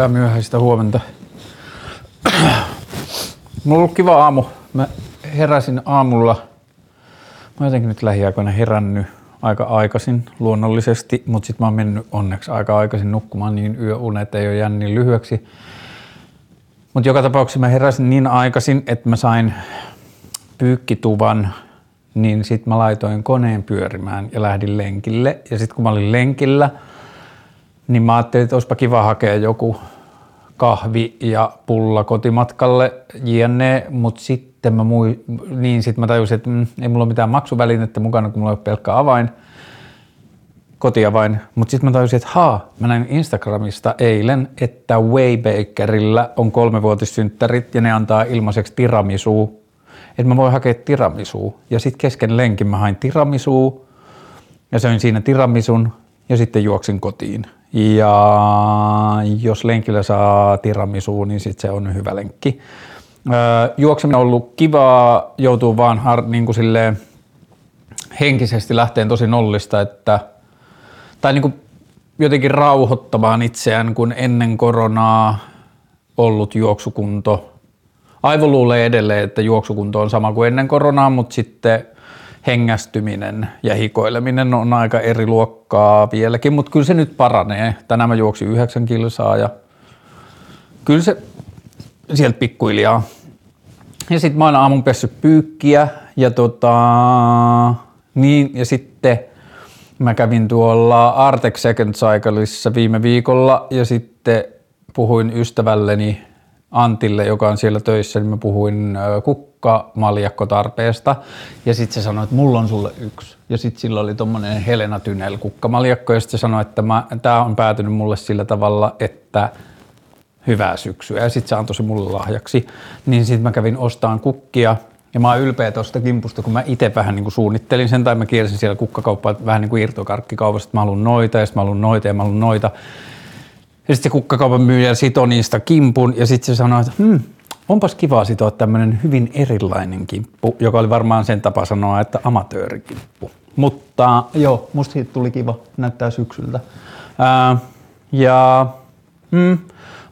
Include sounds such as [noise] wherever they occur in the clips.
Hyvää myöhäistä huomenta. Mulla on ollut kiva aamu. Mä heräsin aamulla. Mä jotenkin nyt lähiaikoina herännyt aika aikaisin luonnollisesti, mutta sitten mä oon mennyt onneksi aika aikaisin nukkumaan, niin yöunet ei ole jäänyt niin lyhyeksi. Mutta joka tapauksessa mä heräsin niin aikaisin, että mä sain pyykkituvan, niin sitten mä laitoin koneen pyörimään ja lähdin lenkille. Ja sitten kun mä olin lenkillä, niin mä ajattelin, että olisipa kiva hakea joku kahvi ja pulla kotimatkalle jne, mutta sitten mä, mui, niin sit mä tajusin, että mm, ei mulla ole mitään maksuvälinettä mukana, kun mulla ei ole pelkkä avain, kotiavain, mutta sitten mä tajusin, että haa, mä näin Instagramista eilen, että Waybakerilla on kolmevuotissynttärit ja ne antaa ilmaiseksi tiramisuu, että mä voin hakea tiramisuu. Ja sitten kesken lenkin mä hain tiramisuu ja söin siinä tiramisun ja sitten juoksin kotiin. Ja jos lenkillä saa tiramisuu, niin sitten se on hyvä lenkki. Juokseminen on ollut kivaa, joutuu vaan har, niin kuin silleen, henkisesti lähteen tosi nollista, että, tai niin kuin jotenkin rauhoittamaan itseään, kun ennen koronaa ollut juoksukunto. Aivo luulee edelleen, että juoksukunto on sama kuin ennen koronaa, mutta sitten hengästyminen ja hikoileminen on aika eri luokkaa vieläkin, mutta kyllä se nyt paranee. Tänään mä juoksin yhdeksän kilsaa ja kyllä se sieltä pikkuhiljaa. Ja sitten mä oon aamun pessyt pyykkiä ja tota, niin, ja sitten mä kävin tuolla Artex Second Cycleissa viime viikolla ja sitten puhuin ystävälleni Antille, joka on siellä töissä, niin mä puhuin kukkamaljakkotarpeesta. Ja sitten se sanoi, että mulla on sulle yksi. Ja sitten sillä oli tommonen Helena Tynel kukkamaljakko, ja sitten se sanoi, että tämä on päätynyt mulle sillä tavalla, että hyvää syksyä. Ja sitten se antoi se mulle lahjaksi. Niin sitten mä kävin ostaan kukkia, ja mä oon ylpeä tuosta kimpusta, kun mä itse vähän niin kuin suunnittelin sen, tai mä kiersin siellä kukkakauppaa vähän niin kuin irtokarkkikaupassa, että mä haluan noita, ja sitten mä haluan noita, ja mä haluan noita. Ja sitten se kukkakaupan myyjä sitoi niistä kimpun ja sitten se sanoi, että hmm, onpas kiva sitoa tämmöinen hyvin erilainen kimppu, joka oli varmaan sen tapa sanoa, että amatöörikimppu. Mutta joo, musta siitä tuli kiva, näyttää syksyltä. Ää, ja hmm,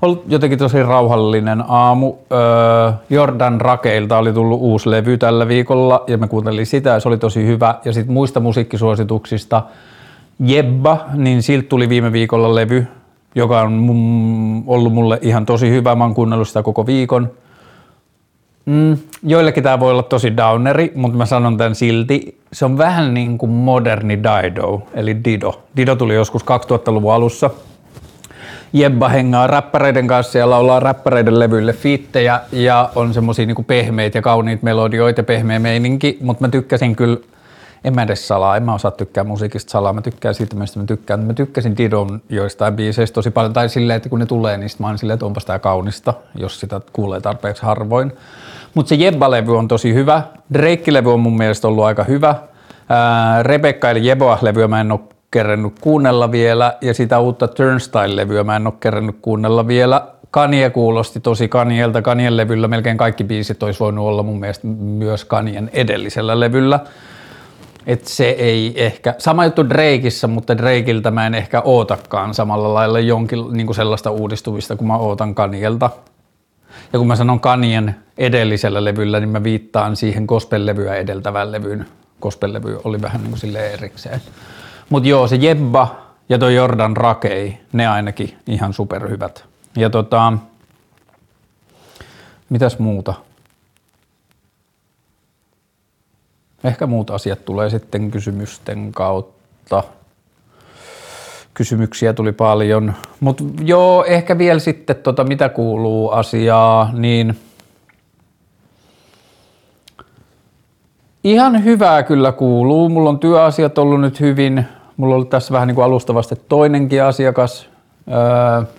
ollut jotenkin tosi rauhallinen aamu. Öö, Jordan Rakeilta oli tullut uusi levy tällä viikolla ja me kuuntelin sitä ja se oli tosi hyvä. Ja sitten muista musiikkisuosituksista Jebba, niin siltä tuli viime viikolla levy, joka on ollut mulle ihan tosi hyvä. Mä oon kuunnellut sitä koko viikon. Mm, joillekin tämä voi olla tosi downeri, mutta mä sanon tämän silti. Se on vähän niin kuin moderni Dido, eli Dido. Dido tuli joskus 2000-luvun alussa. Jebba hengaa räppäreiden kanssa ja laulaa räppäreiden levyille fiittejä ja on semmosia niinku pehmeitä ja kauniita melodioita ja pehmeä meininki, mutta mä tykkäsin kyllä en mä edes salaa, en mä osaa tykkää musiikista salaa, mä tykkään siitä, mistä mä tykkään. Mä tykkäsin Didon joistain biiseistä tosi paljon, tai silleen, että kun ne tulee, niin mä oon silleen, että onpas tää kaunista, jos sitä kuulee tarpeeksi harvoin. Mutta se Jebba-levy on tosi hyvä. Drake-levy on mun mielestä ollut aika hyvä. Ää, Rebecca eli Jeboa-levyä mä en ole kerännyt kuunnella vielä, ja sitä uutta Turnstile-levyä mä en ole kerännyt kuunnella vielä. Kanye kuulosti tosi Kanielta. Kanien levyllä melkein kaikki biisit olisi voinut olla mun mielestä myös Kanien edellisellä levyllä. Et se ei ehkä, sama juttu Drakeissa, mutta Drakeiltä mä en ehkä ootakaan samalla lailla jonkin niin sellaista uudistuvista kuin mä ootan Kanielta. Ja kun mä sanon Kanien edellisellä levyllä, niin mä viittaan siihen gospel-levyä edeltävään levyyn. Gospel-levy oli vähän niin kuin silleen erikseen. Mutta joo, se Jebba ja tuo Jordan Rakei, ne ainakin ihan superhyvät. Ja tota, mitäs muuta? Ehkä muut asiat tulee sitten kysymysten kautta. Kysymyksiä tuli paljon. Mutta joo, ehkä vielä sitten tota, mitä kuuluu asiaa, niin ihan hyvää kyllä kuuluu. Mulla on työasiat ollut nyt hyvin. Mulla ollut tässä vähän niin kuin alustavasti toinenkin asiakas. Öö,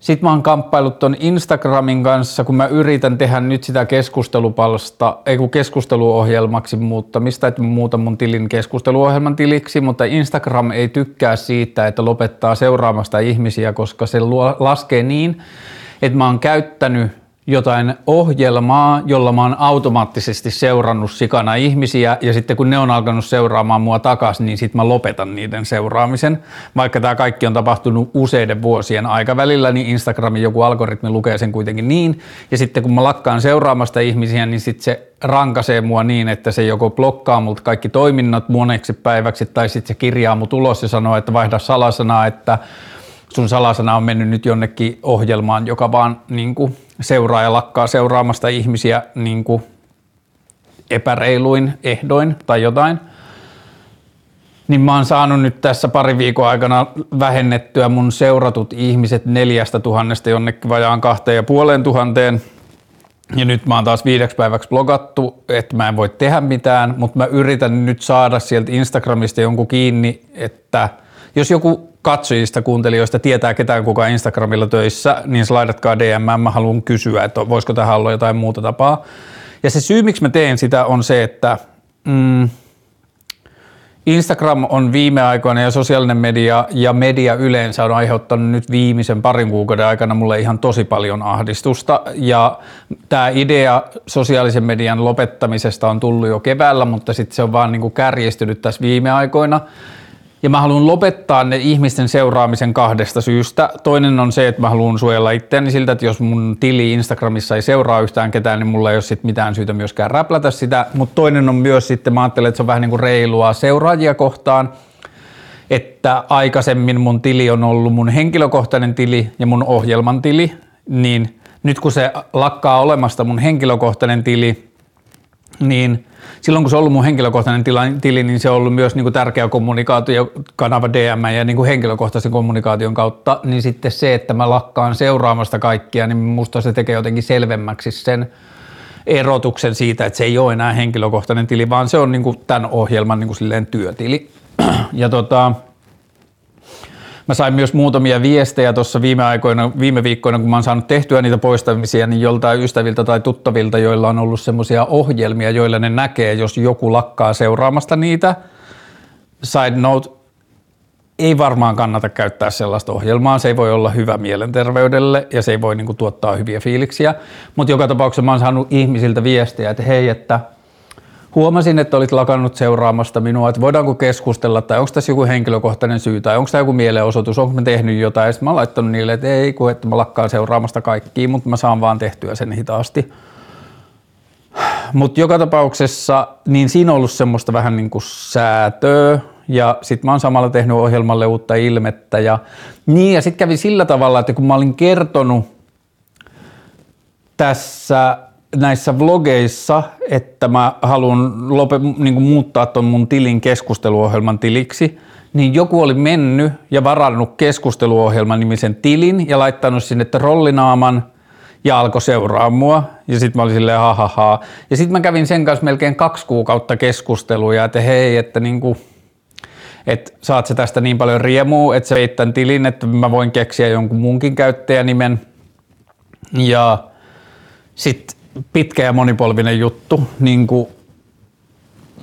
sitten mä oon kamppailut ton Instagramin kanssa, kun mä yritän tehdä nyt sitä keskustelupalsta, ei kun keskusteluohjelmaksi muuttamista, että mä muutan mun tilin keskusteluohjelman tiliksi, mutta Instagram ei tykkää siitä, että lopettaa seuraamasta ihmisiä, koska se laskee niin, että mä oon käyttänyt jotain ohjelmaa, jolla mä oon automaattisesti seurannut sikana ihmisiä ja sitten kun ne on alkanut seuraamaan mua takaisin, niin sitten mä lopetan niiden seuraamisen. Vaikka tämä kaikki on tapahtunut useiden vuosien aikavälillä, niin Instagramin joku algoritmi lukee sen kuitenkin niin. Ja sitten kun mä lakkaan seuraamasta ihmisiä, niin sitten se rankasee mua niin, että se joko blokkaa multa kaikki toiminnot moneksi päiväksi tai sitten se kirjaa mut ulos ja sanoo, että vaihda salasanaa, että sun salasana on mennyt nyt jonnekin ohjelmaan, joka vaan niin kuin seuraa ja lakkaa seuraamasta ihmisiä niin kuin epäreiluin ehdoin tai jotain, niin mä oon saanut nyt tässä pari viikon aikana vähennettyä mun seuratut ihmiset neljästä tuhannesta jonnekin vajaan kahteen ja puoleen tuhanteen. Ja nyt mä oon taas viideksi päiväksi blogattu, että mä en voi tehdä mitään, mutta mä yritän nyt saada sieltä Instagramista jonkun kiinni, että jos joku katsojista, kuuntelijoista tietää ketään kuka Instagramilla töissä, niin slaidatkaa DM, mä haluan kysyä, että voisiko tähän olla jotain muuta tapaa. Ja se syy, miksi mä teen sitä, on se, että mm, Instagram on viime aikoina ja sosiaalinen media ja media yleensä on aiheuttanut nyt viimeisen parin kuukauden aikana mulle ihan tosi paljon ahdistusta. Ja tämä idea sosiaalisen median lopettamisesta on tullut jo keväällä, mutta sitten se on vaan niin kuin kärjistynyt tässä viime aikoina. Ja mä haluan lopettaa ne ihmisten seuraamisen kahdesta syystä. Toinen on se, että mä haluan suojella itseäni siltä, että jos mun tili Instagramissa ei seuraa yhtään ketään, niin mulla ei ole sit mitään syytä myöskään räplätä sitä. Mutta toinen on myös sitten, mä ajattelen, että se on vähän niin kuin reilua seuraajia kohtaan, että aikaisemmin mun tili on ollut mun henkilökohtainen tili ja mun ohjelman tili, niin nyt kun se lakkaa olemasta mun henkilökohtainen tili, niin silloin kun se on ollut mun henkilökohtainen tili, niin se on ollut myös niin kuin tärkeä kommunikaatiokanava DM ja niin kuin henkilökohtaisen kommunikaation kautta, niin sitten se, että mä lakkaan seuraamasta kaikkia, niin musta se tekee jotenkin selvemmäksi sen erotuksen siitä, että se ei ole enää henkilökohtainen tili, vaan se on niin kuin tämän ohjelman niin kuin silleen työtili. [clears throat] Ja tota, Mä sain myös muutamia viestejä tuossa viime aikoina, viime viikkoina, kun mä oon saanut tehtyä niitä poistamisia, niin joltain ystäviltä tai tuttavilta, joilla on ollut semmoisia ohjelmia, joilla ne näkee, jos joku lakkaa seuraamasta niitä. Side note, ei varmaan kannata käyttää sellaista ohjelmaa, se ei voi olla hyvä mielenterveydelle ja se ei voi niinku tuottaa hyviä fiiliksiä, mutta joka tapauksessa mä oon saanut ihmisiltä viestejä, että hei, että – huomasin, että olit lakannut seuraamasta minua, että voidaanko keskustella tai onko tässä joku henkilökohtainen syy tai onko tämä joku mielenosoitus, onko mä tehnyt jotain. Sitten mä laittanut niille, että ei, kun että mä lakkaan seuraamasta kaikkia, mutta mä saan vaan tehtyä sen hitaasti. Mutta joka tapauksessa, niin siinä on ollut semmoista vähän niin kuin säätöä, ja sitten mä oon samalla tehnyt ohjelmalle uutta ilmettä. Ja, niin, ja sitten kävi sillä tavalla, että kun mä olin kertonut tässä näissä vlogeissa, että mä haluan lope, niin muuttaa tuon mun tilin keskusteluohjelman tiliksi, niin joku oli mennyt ja varannut keskusteluohjelman nimisen tilin ja laittanut sinne rollinaaman ja alkoi seuraa mua. Ja sitten mä olin silleen ha, ha, ha. Ja sitten mä kävin sen kanssa melkein kaksi kuukautta keskusteluja, että hei, että niinku, että saat sä tästä niin paljon riemua, että sä veit tämän tilin, että mä voin keksiä jonkun muunkin käyttäjänimen. Ja sitten pitkä ja monipolvinen juttu, niin kuin,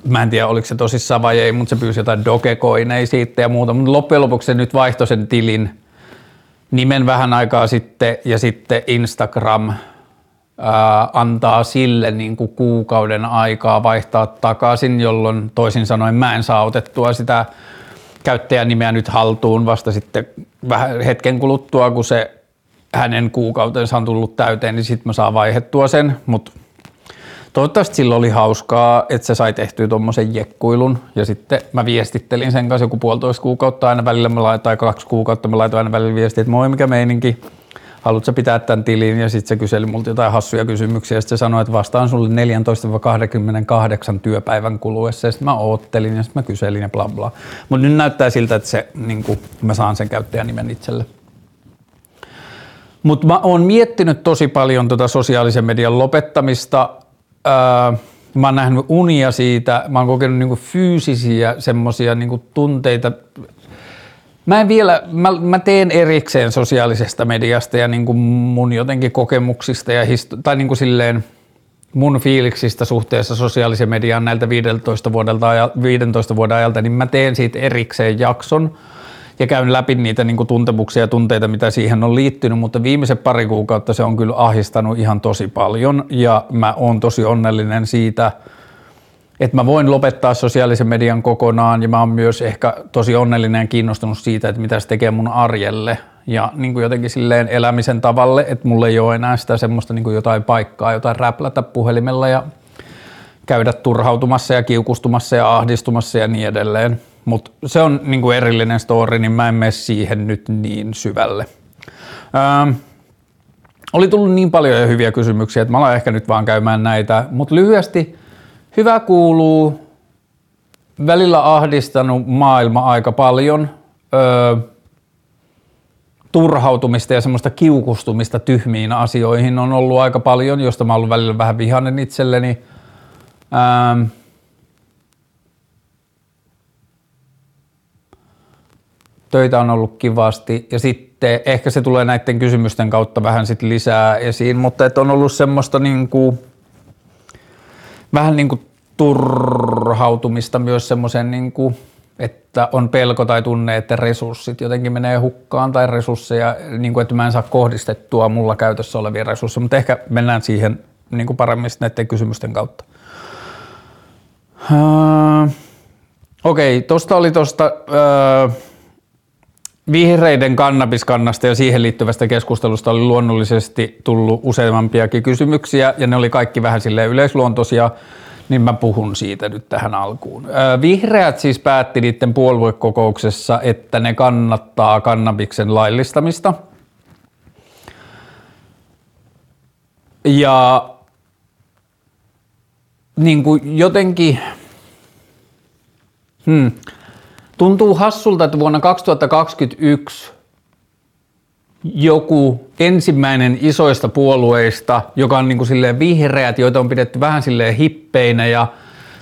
mä en tiedä oliko se tosissaan vai ei, mutta se pyysi jotain dogecoineja siitä ja muuta, mutta loppujen lopuksi se nyt vaihtoi sen tilin nimen vähän aikaa sitten ja sitten Instagram ää, antaa sille niin kuin kuukauden aikaa vaihtaa takaisin, jolloin toisin sanoen mä en saa otettua sitä käyttäjänimeä nyt haltuun vasta sitten vähän hetken kuluttua, kun se hänen kuukautensa on tullut täyteen, niin sitten mä saan vaihettua sen, mutta toivottavasti sillä oli hauskaa, että se sai tehtyä tuommoisen jekkuilun. Ja sitten mä viestittelin sen kanssa joku puolitoista kuukautta aina välillä, mä laitoin, tai kaksi kuukautta mä laitoin aina välillä viestiä, että moi mikä meininki, haluatko pitää tämän tilin? Ja sitten se kyseli multa jotain hassuja kysymyksiä. Ja sitten se sanoi, että vastaan sulle 14-28 työpäivän kuluessa. Ja sitten mä oottelin ja sitten mä kyselin ja bla bla. Mutta nyt näyttää siltä, että se, niin kuin, mä saan sen käyttäjänimen itselle. Mutta mä oon miettinyt tosi paljon tota sosiaalisen median lopettamista. Öö, mä oon nähnyt unia siitä, mä oon kokenut niinku fyysisiä semmoisia niinku tunteita. Mä en vielä, mä, mä teen erikseen sosiaalisesta mediasta ja niinku mun jotenkin kokemuksista ja histo- tai niinku silleen mun fiiliksistä suhteessa sosiaalisen mediaan näiltä 15 vuodelta, 15 vuoden ajalta, niin mä teen siitä erikseen jakson – ja käyn läpi niitä niin kuin tuntemuksia ja tunteita, mitä siihen on liittynyt, mutta viimeiset pari kuukautta se on kyllä ahdistanut ihan tosi paljon ja mä oon tosi onnellinen siitä, että mä voin lopettaa sosiaalisen median kokonaan ja mä oon myös ehkä tosi onnellinen ja kiinnostunut siitä, että mitä se tekee mun arjelle ja niin kuin jotenkin silleen elämisen tavalle, että mulla ei ole enää sitä semmoista niin kuin jotain paikkaa, jotain räplätä puhelimella ja käydä turhautumassa ja kiukustumassa ja ahdistumassa ja niin edelleen. Mutta se on niin kuin erillinen story, niin mä en mene siihen nyt niin syvälle. Ähm, oli tullut niin paljon ja hyviä kysymyksiä, että mä alan ehkä nyt vaan käymään näitä, mutta lyhyesti hyvä kuuluu, välillä ahdistanut maailma aika paljon, öö, turhautumista ja semmoista kiukustumista tyhmiin asioihin on ollut aika paljon, josta mä oon ollut välillä vähän vihainen itselleni. Ähm, töitä on ollut kivasti ja sitten ehkä se tulee näiden kysymysten kautta vähän sit lisää esiin, mutta että on ollut semmoista niinku, vähän niin kuin turhautumista myös semmoisen niinku, että on pelko tai tunne, että resurssit jotenkin menee hukkaan tai resursseja, niin kuin, että mä en saa kohdistettua mulla käytössä olevia resursseja, mutta ehkä mennään siihen niin kuin paremmin näiden kysymysten kautta. Okei, okay, tuosta oli tuosta uh, vihreiden kannabiskannasta ja siihen liittyvästä keskustelusta oli luonnollisesti tullut useampiakin kysymyksiä ja ne oli kaikki vähän silleen yleisluontoisia niin mä puhun siitä nyt tähän alkuun. Vihreät siis päätti niiden puoluekokouksessa, että ne kannattaa kannabiksen laillistamista. Ja niin kuin jotenkin hmm, tuntuu hassulta, että vuonna 2021 joku ensimmäinen isoista puolueista, joka on niin kuin silleen vihreät, joita on pidetty vähän silleen hippeinä ja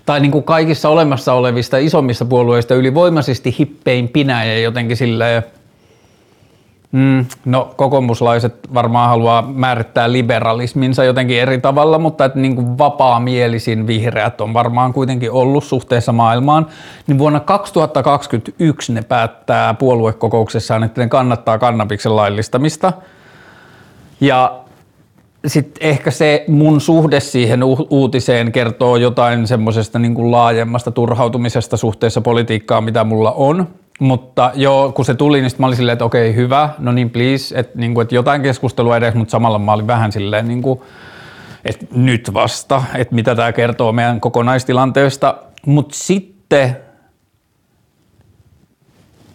tai niin kuin kaikissa olemassa olevista isommista puolueista ylivoimaisesti hippeimpinä ja jotenkin silleen Mm, no kokoomuslaiset varmaan haluaa määrittää liberalisminsa jotenkin eri tavalla, mutta että niin kuin vapaamielisin vihreät on varmaan kuitenkin ollut suhteessa maailmaan, niin vuonna 2021 ne päättää puoluekokouksessaan, että ne kannattaa kannabiksen laillistamista. Ja sitten ehkä se mun suhde siihen uutiseen kertoo jotain semmoisesta niin laajemmasta turhautumisesta suhteessa politiikkaan, mitä mulla on. Mutta joo, kun se tuli, niin mä olin silleen, että okei, hyvä, no niin please, että, niin kuin, jotain keskustelua edes, mutta samalla mä olin vähän silleen, niin kuin, että nyt vasta, että mitä tämä kertoo meidän kokonaistilanteesta. Mutta sitten,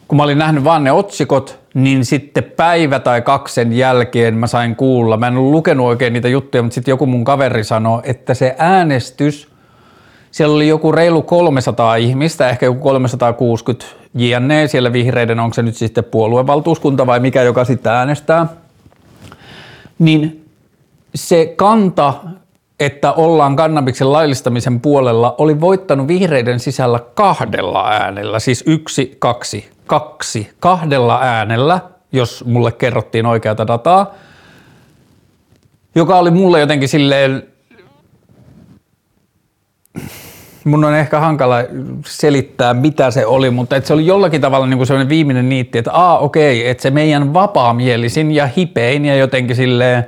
kun mä olin nähnyt vaan ne otsikot, niin sitten päivä tai kaksen jälkeen mä sain kuulla, mä en ollut lukenut oikein niitä juttuja, mutta sitten joku mun kaveri sanoi, että se äänestys, siellä oli joku reilu 300 ihmistä, ehkä joku 360 JNE, siellä vihreiden, onko se nyt sitten puoluevaltuuskunta vai mikä, joka sitten äänestää, niin se kanta, että ollaan kannabiksen laillistamisen puolella, oli voittanut vihreiden sisällä kahdella äänellä, siis yksi, kaksi, kaksi, kahdella äänellä, jos mulle kerrottiin oikeata dataa, joka oli mulle jotenkin silleen mun on ehkä hankala selittää, mitä se oli, mutta että se oli jollakin tavalla niin kuin sellainen viimeinen niitti, että aa okei, okay, että se meidän vapaamielisin ja hipein ja jotenkin silleen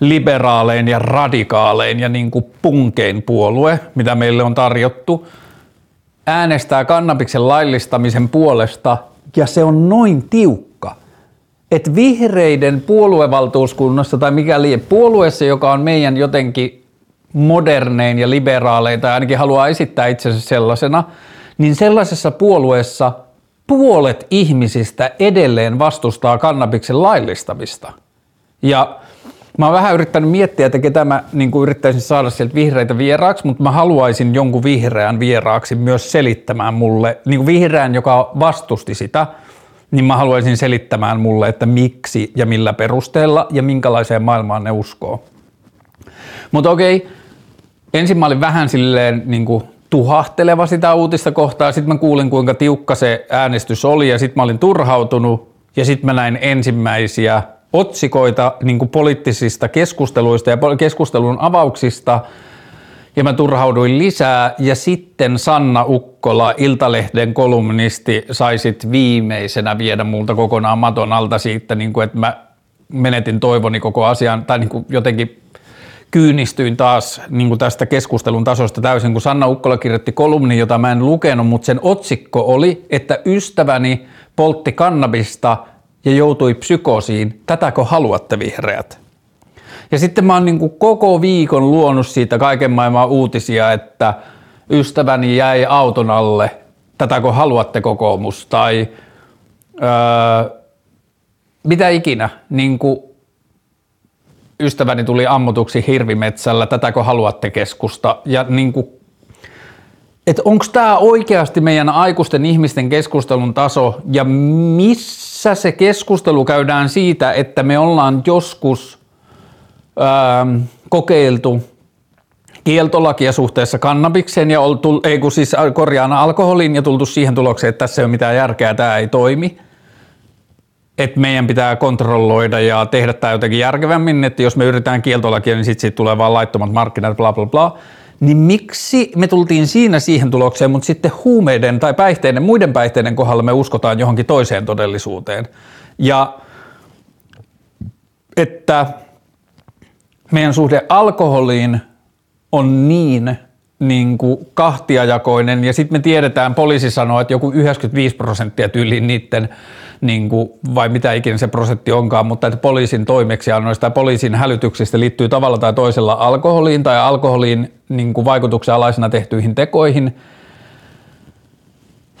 liberaalein ja radikaalein ja niin kuin punkein puolue, mitä meille on tarjottu, äänestää kannabiksen laillistamisen puolesta ja se on noin tiukka. Että vihreiden puoluevaltuuskunnassa tai mikäli puolueessa, joka on meidän jotenkin modernein ja liberaalein, tai ainakin haluaa esittää itsensä sellaisena, niin sellaisessa puolueessa puolet ihmisistä edelleen vastustaa kannabiksen laillistamista. Ja mä oon vähän yrittänyt miettiä, että ketä mä niin kuin yrittäisin saada sieltä vihreitä vieraaksi, mutta mä haluaisin jonkun vihreän vieraaksi myös selittämään mulle, niin kuin vihreän, joka vastusti sitä, niin mä haluaisin selittämään mulle, että miksi ja millä perusteella ja minkälaiseen maailmaan ne uskoo. Mutta okei, ensin mä olin vähän silleen niin kuin tuhahteleva sitä uutista kohtaa, sitten mä kuulin kuinka tiukka se äänestys oli ja sitten mä olin turhautunut. Ja sitten mä näin ensimmäisiä otsikoita niin kuin poliittisista keskusteluista ja keskustelun avauksista. Ja mä turhauduin lisää. Ja sitten Sanna Ukkola, Iltalehden kolumnisti, sai sit viimeisenä viedä multa kokonaan maton alta siitä, niin kuin, että mä menetin toivoni koko asian tai niin kuin jotenkin kyynistyin taas niin tästä keskustelun tasosta täysin, kun Sanna Ukkola kirjoitti kolumni, jota mä en lukenut, mutta sen otsikko oli, että ystäväni poltti kannabista ja joutui psykoosiin. Tätäkö haluatte vihreät? Ja sitten mä oon niin koko viikon luonut siitä kaiken maailman uutisia, että ystäväni jäi auton alle. Tätäkö haluatte kokoomus? Tai öö, mitä ikinä. Niin kuin ystäväni tuli ammutuksi hirvimetsällä, tätäkö haluatte keskusta? Ja niin kuin, että onko tämä oikeasti meidän aikuisten ihmisten keskustelun taso? Ja missä se keskustelu käydään siitä, että me ollaan joskus ää, kokeiltu kieltolakia suhteessa kannabikseen ja oltu, ei kun siis korjaan alkoholiin ja tultu siihen tulokseen, että tässä ei ole mitään järkeä, tämä ei toimi – että meidän pitää kontrolloida ja tehdä tämä jotenkin järkevämmin, että jos me yritetään kieltolakia, niin sitten siitä tulee vaan laittomat markkinat, bla bla bla. Niin miksi me tultiin siinä siihen tulokseen, mutta sitten huumeiden tai päihteiden, muiden päihteiden kohdalla me uskotaan johonkin toiseen todellisuuteen. Ja että meidän suhde alkoholiin on niin, niin kuin kahtiajakoinen ja sitten me tiedetään, poliisi sanoo, että joku 95 prosenttia tyyliin niiden niin kuin, vai mitä ikinä se prosentti onkaan, mutta että poliisin toimeksiannoista tai poliisin hälytyksistä liittyy tavalla tai toisella alkoholiin tai alkoholiin niin kuin vaikutuksen alaisena tehtyihin tekoihin.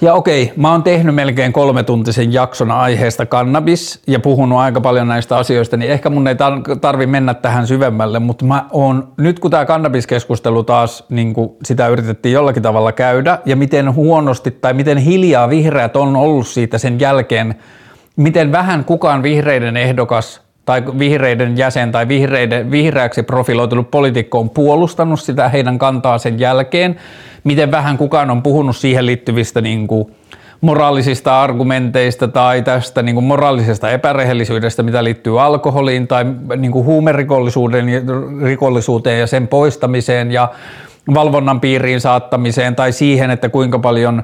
Ja okei, mä oon tehnyt melkein kolme tuntisen jakson aiheesta kannabis ja puhunut aika paljon näistä asioista, niin ehkä mun ei tarvi mennä tähän syvemmälle, mutta mä oon, nyt kun tämä kannabiskeskustelu taas niin sitä yritettiin jollakin tavalla käydä ja miten huonosti tai miten hiljaa vihreät on ollut siitä sen jälkeen, miten vähän kukaan vihreiden ehdokas tai vihreiden jäsen tai vihreiden, vihreäksi profiloitunut poliitikko on puolustanut sitä heidän kantaa sen jälkeen, miten vähän kukaan on puhunut siihen liittyvistä niin kuin moraalisista argumenteista tai tästä niin kuin moraalisesta epärehellisyydestä, mitä liittyy alkoholiin tai niin kuin huumerikollisuuden rikollisuuteen ja sen poistamiseen ja valvonnan piiriin saattamiseen tai siihen, että kuinka paljon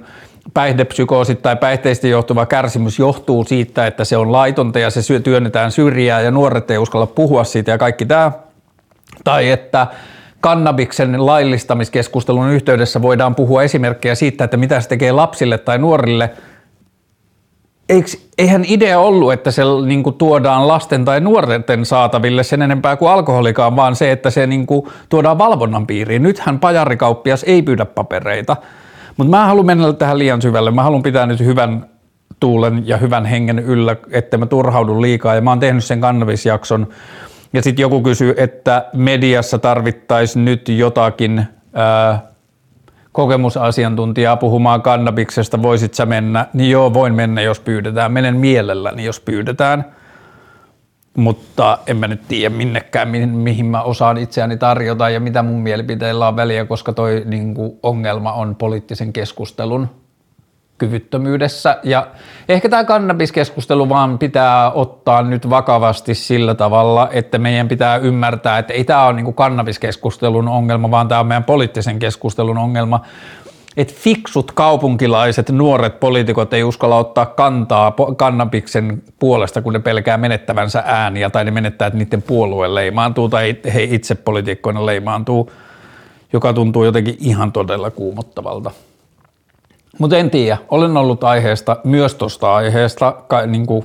päihdepsykoosit tai päihteistä johtuva kärsimys johtuu siitä, että se on laitonta ja se työnnetään syrjää ja nuoret ei uskalla puhua siitä ja kaikki tämä. Tai että kannabiksen laillistamiskeskustelun yhteydessä voidaan puhua esimerkkejä siitä, että mitä se tekee lapsille tai nuorille. eihän idea ollut, että se niin kuin, tuodaan lasten tai nuorten saataville sen enempää kuin alkoholikaan, vaan se, että se niin kuin, tuodaan valvonnan piiriin. Nythän pajarikauppias ei pyydä papereita. Mutta mä haluan mennä tähän liian syvälle. Mä haluan pitää nyt hyvän tuulen ja hyvän hengen yllä, että mä turhaudun liikaa. Ja mä oon tehnyt sen kannabisjakson. Ja sitten joku kysyy, että mediassa tarvittaisiin nyt jotakin ää, kokemusasiantuntijaa puhumaan kannabiksesta, voisit sä mennä? Niin joo, voin mennä, jos pyydetään. Menen mielelläni, jos pyydetään mutta en mä nyt tiedä minnekään, mihin, mihin mä osaan itseäni tarjota ja mitä mun mielipiteillä on väliä, koska toi niin kuin, ongelma on poliittisen keskustelun kyvyttömyydessä. Ja ehkä tämä kannabiskeskustelu vaan pitää ottaa nyt vakavasti sillä tavalla, että meidän pitää ymmärtää, että ei tämä ole niin kannabiskeskustelun ongelma, vaan tämä on meidän poliittisen keskustelun ongelma että fiksut kaupunkilaiset nuoret poliitikot ei uskalla ottaa kantaa kannabiksen puolesta, kun ne pelkää menettävänsä ääniä tai ne menettää, että niiden puolue leimaantuu tai he itse poliitikkoina leimaantuu, joka tuntuu jotenkin ihan todella kuumottavalta. Mutta en tiedä, olen ollut aiheesta, myös tuosta aiheesta, niin kuin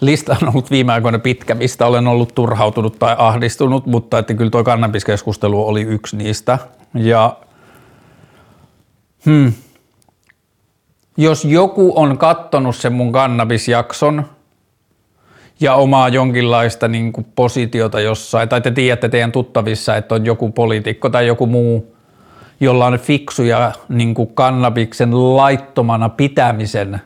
lista on ollut viime aikoina pitkä, mistä olen ollut turhautunut tai ahdistunut, mutta että kyllä tuo kannabiskeskustelu oli yksi niistä. Ja Hmm. Jos joku on kattonut sen mun kannabisjakson ja omaa jonkinlaista niin kuin positiota jossain, tai te tiedätte teidän tuttavissa, että on joku poliitikko tai joku muu, jolla on fiksuja niin kuin kannabiksen laittomana pitämisen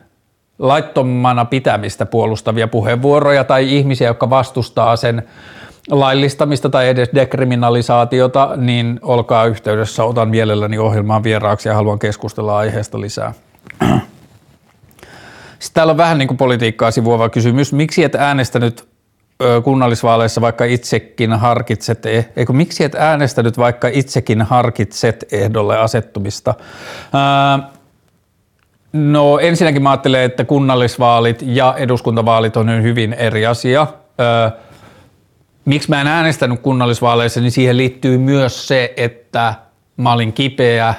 laittomana pitämistä puolustavia puheenvuoroja tai ihmisiä, jotka vastustaa sen laillistamista tai edes dekriminalisaatiota, niin olkaa yhteydessä, otan mielelläni ohjelmaan vieraaksi ja haluan keskustella aiheesta lisää. Sitten täällä on vähän niin kuin politiikkaa sivuava kysymys. Miksi et äänestänyt kunnallisvaaleissa vaikka itsekin harkitset, e- eikö miksi et äänestänyt vaikka itsekin harkitset ehdolle asettumista? No ensinnäkin mä ajattelen, että kunnallisvaalit ja eduskuntavaalit on hyvin eri asia. Miksi mä en äänestänyt kunnallisvaaleissa, niin siihen liittyy myös se, että mä olin kipeä,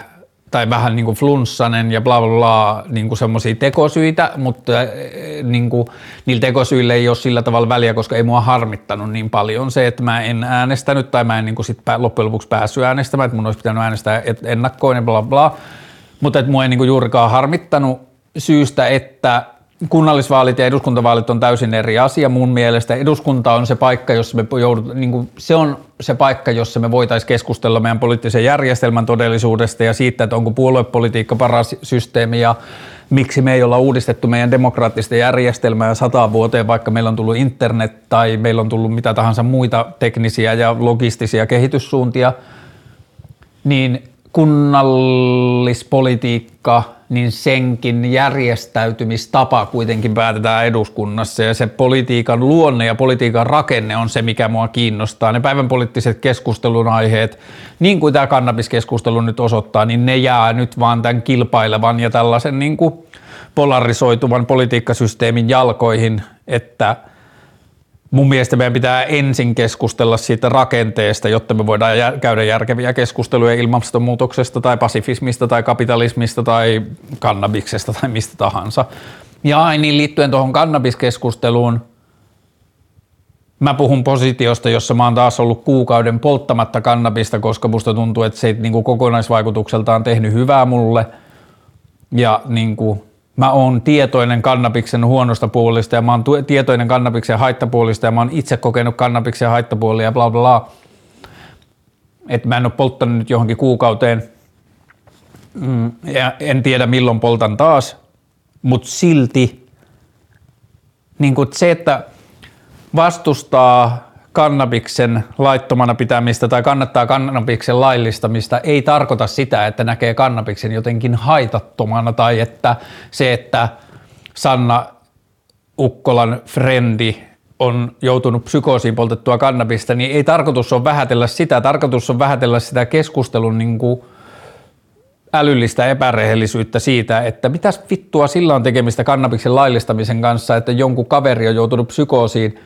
tai vähän niin kuin flunssanen ja bla bla bla niin kuin semmoisia tekosyitä, mutta äh, niin kuin, niillä tekosyillä ei ole sillä tavalla väliä, koska ei mua harmittanut niin paljon se, että mä en äänestänyt tai mä en niin kuin sit loppujen lopuksi päässyt äänestämään, että mun olisi pitänyt äänestää ennakkoon ja bla bla, mutta että mua ei niin kuin juurikaan harmittanut syystä, että kunnallisvaalit ja eduskuntavaalit on täysin eri asia mun mielestä. Eduskunta on se paikka, jossa me niin se on se paikka, jossa me voitaisiin keskustella meidän poliittisen järjestelmän todellisuudesta ja siitä, että onko puoluepolitiikka paras systeemi ja miksi me ei olla uudistettu meidän demokraattista järjestelmää sata vuoteen, vaikka meillä on tullut internet tai meillä on tullut mitä tahansa muita teknisiä ja logistisia kehityssuuntia, niin kunnallispolitiikka, niin senkin järjestäytymistapa kuitenkin päätetään eduskunnassa ja se politiikan luonne ja politiikan rakenne on se, mikä mua kiinnostaa. Ne päivän poliittiset keskustelun aiheet, niin kuin tämä kannabiskeskustelu nyt osoittaa, niin ne jää nyt vaan tämän kilpailevan ja tällaisen niin kuin polarisoituvan politiikkasysteemin jalkoihin, että – Mun mielestä meidän pitää ensin keskustella siitä rakenteesta, jotta me voidaan käydä järkeviä keskusteluja ilmastonmuutoksesta tai pasifismista tai kapitalismista tai kannabiksesta tai mistä tahansa. Ja niin liittyen tuohon kannabiskeskusteluun, mä puhun positiosta, jossa mä oon taas ollut kuukauden polttamatta kannabista, koska musta tuntuu, että se ei niin kokonaisvaikutukseltaan tehnyt hyvää mulle. Ja niin kuin, mä oon tietoinen kannabiksen huonosta puolista ja mä oon tietoinen kannabiksen haittapuolista ja mä oon itse kokenut kannabiksen haittapuolia ja bla bla bla. Että mä en ole polttanut nyt johonkin kuukauteen mm, ja en tiedä milloin poltan taas, mutta silti niin se, että vastustaa kannabiksen laittomana pitämistä tai kannattaa kannabiksen laillistamista ei tarkoita sitä, että näkee kannabiksen jotenkin haitattomana tai että se, että Sanna Ukkolan frendi on joutunut psykoosiin poltettua kannabista, niin ei tarkoitus on vähätellä sitä. Tarkoitus on vähätellä sitä keskustelun niin kuin älyllistä epärehellisyyttä siitä, että mitäs vittua sillä on tekemistä kannabiksen laillistamisen kanssa, että jonkun kaveri on joutunut psykoosiin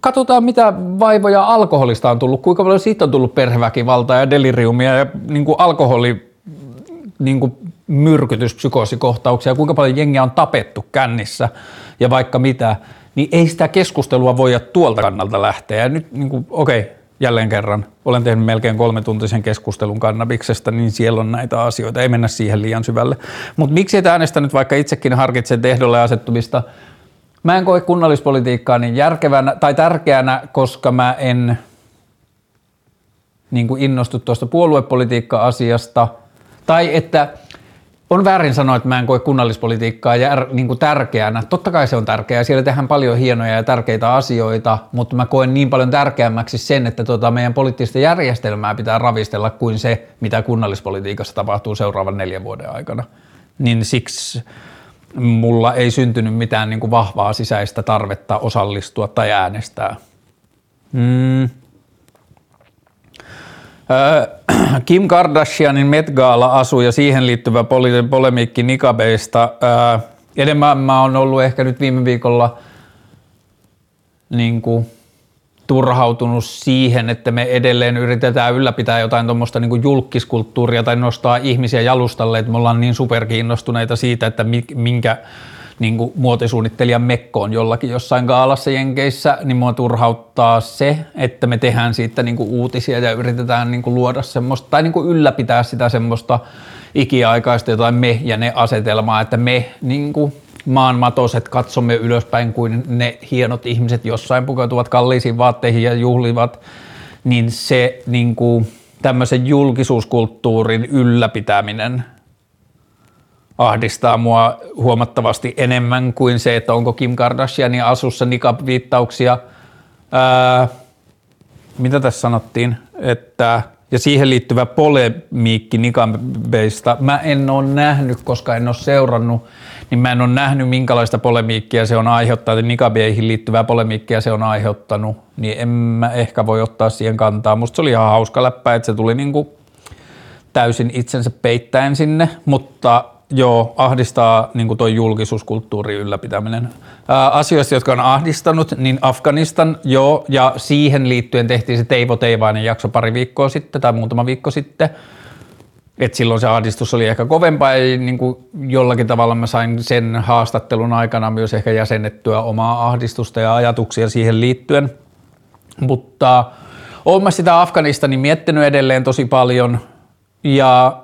katsotaan mitä vaivoja alkoholista on tullut, kuinka paljon siitä on tullut perheväkivaltaa ja deliriumia ja niin kuin alkoholi niin kuin myrkytys, psykoosikohtauksia, kuinka paljon jengiä on tapettu kännissä ja vaikka mitä, niin ei sitä keskustelua voi tuolta kannalta lähteä. Ja nyt niin kuin, okei, jälleen kerran, olen tehnyt melkein kolme tuntisen keskustelun kannabiksesta, niin siellä on näitä asioita, ei mennä siihen liian syvälle. Mutta miksi et äänestänyt, vaikka itsekin harkitset ehdolle asettumista – Mä en koe kunnallispolitiikkaa niin järkevänä tai tärkeänä, koska mä en niin kuin innostu tuosta puoluepolitiikka-asiasta. Tai että on väärin sanoa, että mä en koe kunnallispolitiikkaa jär, niin kuin tärkeänä. Totta kai se on tärkeää, siellä tehdään paljon hienoja ja tärkeitä asioita, mutta mä koen niin paljon tärkeämmäksi sen, että tota meidän poliittista järjestelmää pitää ravistella kuin se, mitä kunnallispolitiikassa tapahtuu seuraavan neljän vuoden aikana. Niin siksi mulla ei syntynyt mitään niin kuin vahvaa sisäistä tarvetta osallistua tai äänestää. Mm. [clears throat] Kim Kardashianin Met Gala-asu ja siihen liittyvä polemiikki nikabeista. Enemmän mä oon ollut ehkä nyt viime viikolla niin kuin turhautunut siihen, että me edelleen yritetään ylläpitää jotain tuommoista niin julkiskulttuuria tai nostaa ihmisiä jalustalle, että me ollaan niin superkiinnostuneita siitä, että minkä niin kuin muotisuunnittelijan mekko on jollakin jossain gaalassa Jenkeissä, niin mua turhauttaa se, että me tehdään siitä niin kuin uutisia ja yritetään niin kuin luoda semmoista, tai niin kuin ylläpitää sitä semmoista ikiaikaista jotain me ja ne asetelmaa, että me niin kuin maanmatoiset katsomme ylöspäin kuin ne hienot ihmiset jossain pukeutuvat kalliisiin vaatteihin ja juhlivat, niin se niin kuin, tämmöisen julkisuuskulttuurin ylläpitäminen ahdistaa mua huomattavasti enemmän kuin se, että onko Kim Kardashianin asussa nikab-viittauksia. Ää, mitä tässä sanottiin, että ja siihen liittyvä polemiikki Nikabeista, mä en ole nähnyt, koska en ole seurannut, niin mä en ole nähnyt minkälaista polemiikkia se on aiheuttanut, Nikabeihin liittyvää polemiikkia se on aiheuttanut, niin en mä ehkä voi ottaa siihen kantaa. Musta se oli ihan hauska läppä, että se tuli niinku täysin itsensä peittäen sinne, mutta joo, ahdistaa niin tuo julkisuuskulttuuri ylläpitäminen. Ää, asioista, jotka on ahdistanut, niin Afganistan, joo, ja siihen liittyen tehtiin se Teivo Teivainen jakso pari viikkoa sitten tai muutama viikko sitten, et silloin se ahdistus oli ehkä kovempaa ja niin kuin jollakin tavalla mä sain sen haastattelun aikana myös ehkä jäsennettyä omaa ahdistusta ja ajatuksia siihen liittyen. Mutta olen mä sitä Afganistanin miettinyt edelleen tosi paljon ja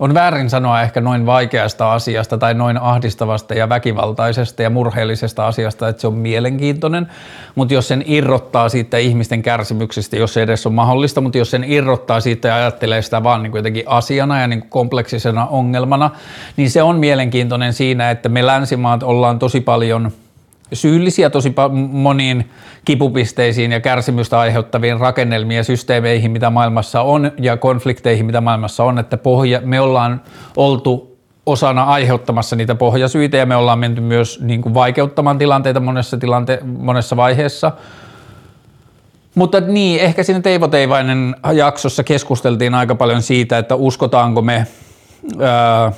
on väärin sanoa ehkä noin vaikeasta asiasta tai noin ahdistavasta ja väkivaltaisesta ja murheellisesta asiasta, että se on mielenkiintoinen, mutta jos sen irrottaa siitä ihmisten kärsimyksistä, jos se edes on mahdollista, mutta jos sen irrottaa siitä ja ajattelee sitä vaan niin jotenkin asiana ja niin kompleksisena ongelmana, niin se on mielenkiintoinen siinä, että me länsimaat ollaan tosi paljon – syyllisiä tosi moniin kipupisteisiin ja kärsimystä aiheuttaviin rakennelmiin ja systeemeihin, mitä maailmassa on, ja konflikteihin, mitä maailmassa on, että pohja, me ollaan oltu osana aiheuttamassa niitä pohjasyitä ja me ollaan menty myös niin kuin vaikeuttamaan tilanteita monessa, tilante- monessa vaiheessa. Mutta niin, ehkä siinä Teivo Teivainen jaksossa keskusteltiin aika paljon siitä, että uskotaanko me ää,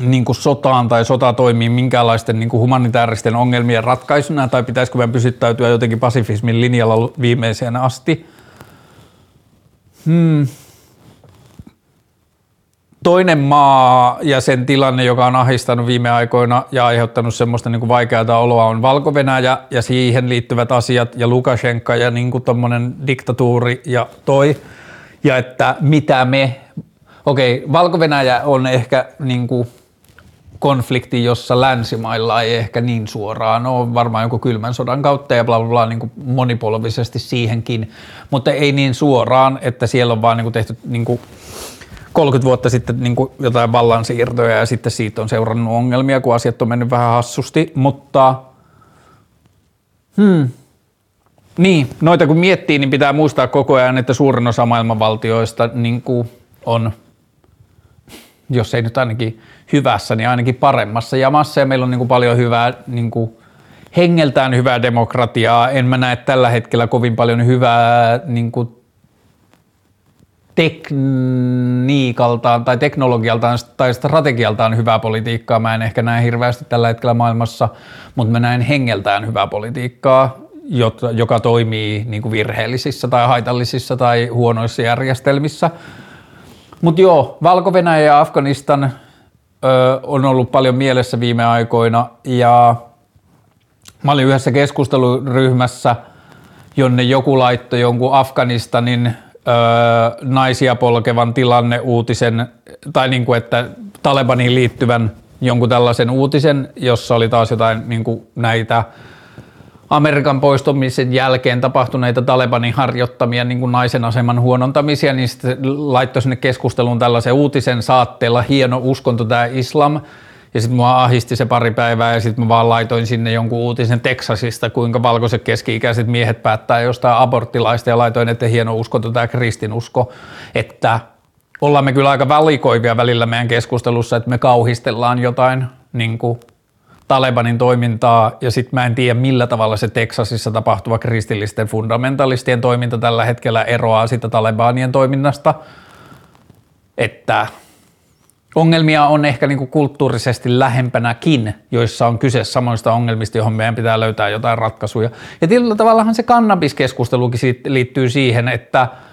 niin kuin sotaan tai sota toimii minkäänlaisten niin kuin humanitaaristen ongelmien ratkaisuna tai pitäisikö meidän pysyttäytyä jotenkin pasifismin linjalla viimeiseen asti. Hmm. Toinen maa ja sen tilanne, joka on ahistanut viime aikoina ja aiheuttanut semmoista niin kuin vaikeaa oloa on valko ja siihen liittyvät asiat ja Lukashenka ja niin kuin diktatuuri ja toi. Ja että mitä me, okei, valko on ehkä niin kuin konflikti, jossa länsimailla ei ehkä niin suoraan ole, varmaan joku kylmän sodan kautta ja bla bla bla niin kuin monipolvisesti siihenkin, mutta ei niin suoraan, että siellä on vaan niin kuin tehty niin kuin 30 vuotta sitten niin kuin jotain vallansiirtoja ja sitten siitä on seurannut ongelmia, kun asiat on mennyt vähän hassusti, mutta hmm, niin, noita kun miettii, niin pitää muistaa koko ajan, että suurin osa maailmanvaltioista niin kuin on, jos ei nyt ainakin hyvässä, niin ainakin paremmassa jamassa ja meillä on niin kuin paljon hyvää niin kuin hengeltään hyvää demokratiaa. En mä näe tällä hetkellä kovin paljon hyvää niin kuin tekniikaltaan tai teknologialtaan tai strategialtaan hyvää politiikkaa. Mä en ehkä näe hirveästi tällä hetkellä maailmassa, mutta mä näen hengeltään hyvää politiikkaa, joka toimii niin kuin virheellisissä tai haitallisissa tai huonoissa järjestelmissä. Mutta joo, valko ja Afganistan ö, on ollut paljon mielessä viime aikoina. Ja mä olin yhdessä keskusteluryhmässä, jonne joku laittoi jonkun Afganistanin ö, naisia polkevan tilanne uutisen, tai niin kuin, että Talebaniin liittyvän jonkun tällaisen uutisen, jossa oli taas jotain niin kuin näitä Amerikan poistumisen jälkeen tapahtuneita Talebanin harjoittamia niin kuin naisen aseman huonontamisia, niin sitten laittoi sinne keskusteluun tällaisen uutisen saatteella hieno uskonto tämä islam, ja sitten mua ahisti se pari päivää ja sitten mä vaan laitoin sinne jonkun uutisen Teksasista, kuinka valkoiset keski-ikäiset miehet päättää jostain aborttilaista ja laitoin, että hieno uskonto tämä kristinusko, että ollaan me kyllä aika valikoivia välillä meidän keskustelussa, että me kauhistellaan jotain niin kuin Talebanin toimintaa ja sitten mä en tiedä millä tavalla se Teksasissa tapahtuva kristillisten fundamentalistien toiminta tällä hetkellä eroaa sitä Talebanien toiminnasta, että ongelmia on ehkä niinku kulttuurisesti lähempänäkin, joissa on kyse samoista ongelmista, johon meidän pitää löytää jotain ratkaisuja. Ja tietyllä tavallahan se kannabiskeskustelukin liittyy siihen, että –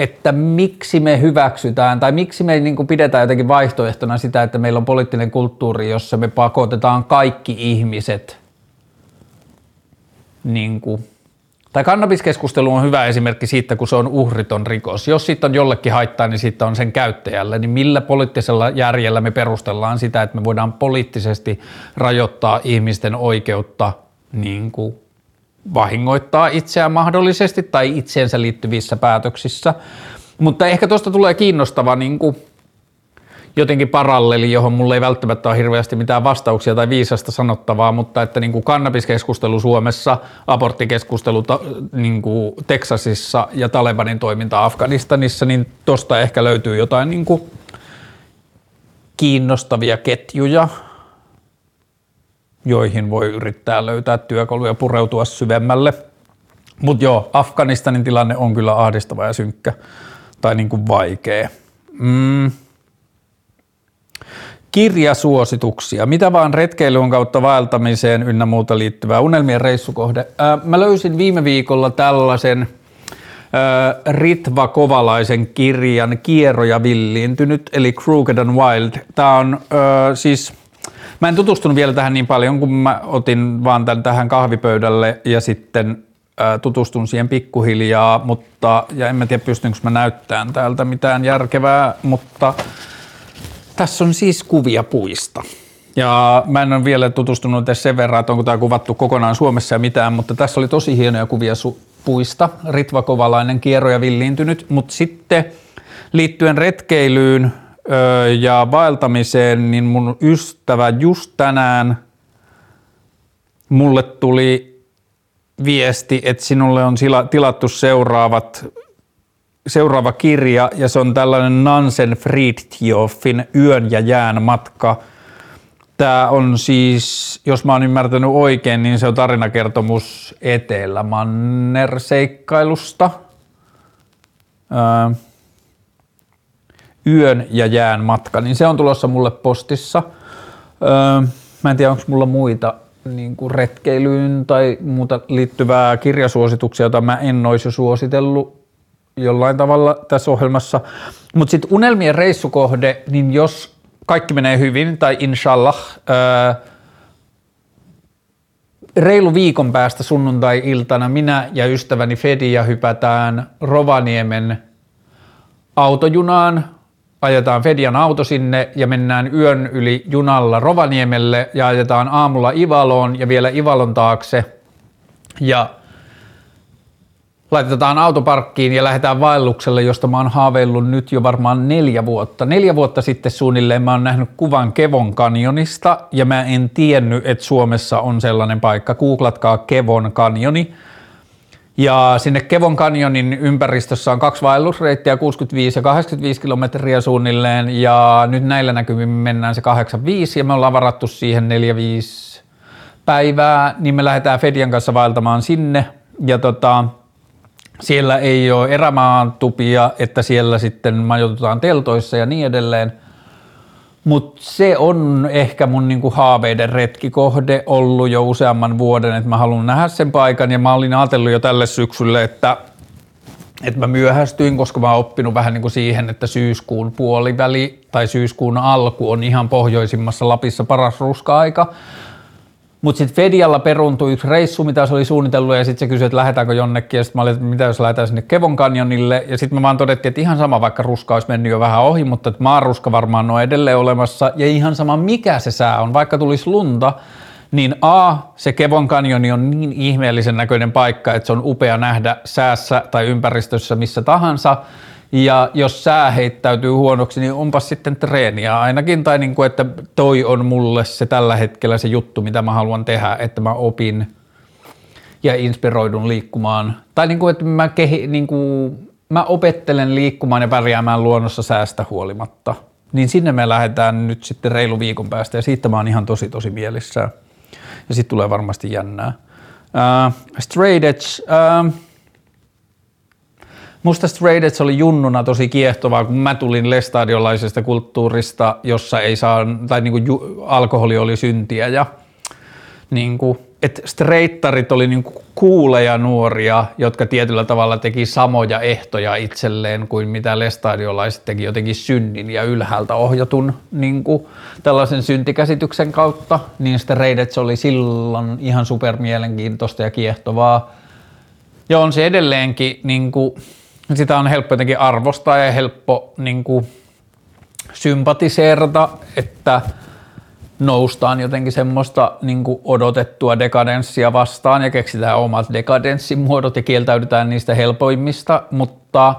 että miksi me hyväksytään tai miksi me niin kuin pidetään jotenkin vaihtoehtona sitä, että meillä on poliittinen kulttuuri, jossa me pakotetaan kaikki ihmiset niin kuin, tai kannabiskeskustelu on hyvä esimerkki siitä, kun se on uhriton rikos. Jos siitä on jollekin haittaa, niin siitä on sen käyttäjälle. Niin millä poliittisella järjellä me perustellaan sitä, että me voidaan poliittisesti rajoittaa ihmisten oikeutta niin kuin vahingoittaa itseään mahdollisesti tai itseensä liittyvissä päätöksissä. Mutta ehkä tuosta tulee kiinnostava niin kuin jotenkin paralleli, johon mulla ei välttämättä ole hirveästi mitään vastauksia tai viisasta sanottavaa, mutta että niin kuin kannabiskeskustelu Suomessa, aborttikeskustelu niin kuin Teksasissa ja Talebanin toiminta Afganistanissa, niin tosta ehkä löytyy jotain niin kuin kiinnostavia ketjuja, joihin voi yrittää löytää työkaluja pureutua syvemmälle. Mutta joo, Afganistanin tilanne on kyllä ahdistava ja synkkä tai niin kuin vaikea. Mm. Kirjasuosituksia. Mitä vaan retkeilyn kautta vaeltamiseen ynnä muuta liittyvää unelmien reissukohde. Ää, mä löysin viime viikolla tällaisen ää, Ritva Kovalaisen kirjan Kierroja villiintynyt, eli Crooked and Wild. Tämä on ää, siis, mä en tutustunut vielä tähän niin paljon, kun mä otin vaan tämän tähän kahvipöydälle ja sitten tutustun siihen pikkuhiljaa, mutta, ja en mä tiedä pystynkö mä näyttämään täältä mitään järkevää, mutta tässä on siis kuvia puista. Ja mä en ole vielä tutustunut edes sen verran, että onko tämä kuvattu kokonaan Suomessa ja mitään, mutta tässä oli tosi hienoja kuvia su- puista. Ritva Kovalainen kierro ja villiintynyt, mutta sitten liittyen retkeilyyn öö, ja vaeltamiseen, niin mun ystävä just tänään mulle tuli viesti, että sinulle on tilattu seuraavat, seuraava kirja ja se on tällainen Nansen Fridtjoffin Yön ja jään matka. Tämä on siis, jos mä oon ymmärtänyt oikein, niin se on tarinakertomus Etelä-Manner-seikkailusta. Öö, yön ja jään matka, niin se on tulossa mulle postissa. Öö, mä en tiedä, onko mulla muita niin kuin retkeilyyn tai muuta liittyvää kirjasuosituksia, jota mä en olisi jo suositellut jollain tavalla tässä ohjelmassa. Mutta sitten unelmien reissukohde, niin jos kaikki menee hyvin, tai inshallah, ää, reilu viikon päästä sunnuntai-iltana minä ja ystäväni Fedia hypätään Rovaniemen autojunaan ajetaan Fedian auto sinne ja mennään yön yli junalla Rovaniemelle ja ajetaan aamulla Ivaloon ja vielä Ivalon taakse ja laitetaan autoparkkiin ja lähdetään vaellukselle, josta mä oon haaveillut nyt jo varmaan neljä vuotta. Neljä vuotta sitten suunnilleen mä oon nähnyt kuvan Kevon kanjonista ja mä en tiennyt, että Suomessa on sellainen paikka. Googlatkaa Kevon kanjoni ja sinne Kevon kanjonin ympäristössä on kaksi vaellusreittiä, 65 ja 85 kilometriä suunnilleen, ja nyt näillä näkymin mennään se 85, ja me ollaan varattu siihen 4-5 päivää, niin me lähdetään Fedian kanssa vaeltamaan sinne, ja tota, siellä ei ole erämaantupia, että siellä sitten majoitutaan teltoissa ja niin edelleen, mutta se on ehkä mun niinku haaveiden retkikohde ollut jo useamman vuoden, että mä haluan nähdä sen paikan ja mä olin ajatellut jo tälle syksylle, että, että mä myöhästyin, koska mä oon oppinut vähän niin kuin siihen, että syyskuun puoliväli tai syyskuun alku on ihan pohjoisimmassa Lapissa paras ruska-aika. Mutta sitten Fedialla peruuntui yksi reissu, mitä se oli suunnitellut, ja sitten se kysyi, että lähdetäänkö jonnekin, ja sitten mä olin, että mitä jos lähdetään sinne Kevon Canyonille, ja sitten me vaan todettiin, että ihan sama, vaikka ruska olisi mennyt jo vähän ohi, mutta että maanruska varmaan on edelleen olemassa, ja ihan sama mikä se sää on, vaikka tulisi lunta, niin A, se Kevon Canyoni on niin ihmeellisen näköinen paikka, että se on upea nähdä säässä tai ympäristössä missä tahansa, ja jos sää heittäytyy huonoksi, niin onpas sitten treeniä ainakin, tai niin kuin, että toi on mulle se tällä hetkellä se juttu, mitä mä haluan tehdä, että mä opin ja inspiroidun liikkumaan. Tai niin kuin, että mä, kehi, niin kuin, mä opettelen liikkumaan ja pärjäämään luonnossa säästä huolimatta. Niin sinne me lähdetään nyt sitten reilu viikon päästä ja siitä mä oon ihan tosi tosi mielissään. Ja sitten tulee varmasti jännää. Uh, straight Edge, uh, Musta Edge oli junnuna tosi kiehtovaa, kun mä tulin lestadiolaisesta kulttuurista, jossa ei saa, tai niin kuin ju, alkoholi oli syntiä ja niin kuin, että streittarit oli niin kuuleja nuoria, jotka tietyllä tavalla teki samoja ehtoja itselleen kuin mitä lestadiolaiset teki jotenkin synnin ja ylhäältä ohjatun niin kuin tällaisen syntikäsityksen kautta, niin Edge oli silloin ihan supermielenkiintoista ja kiehtovaa. Ja on se edelleenkin niin kuin, sitä on helppo jotenkin arvostaa ja helppo niin kuin, sympatiseerata, että noustaan jotenkin semmoista niin kuin odotettua dekadenssia vastaan ja keksitään omat dekadenssimuodot ja kieltäydytään niistä helpoimmista, mutta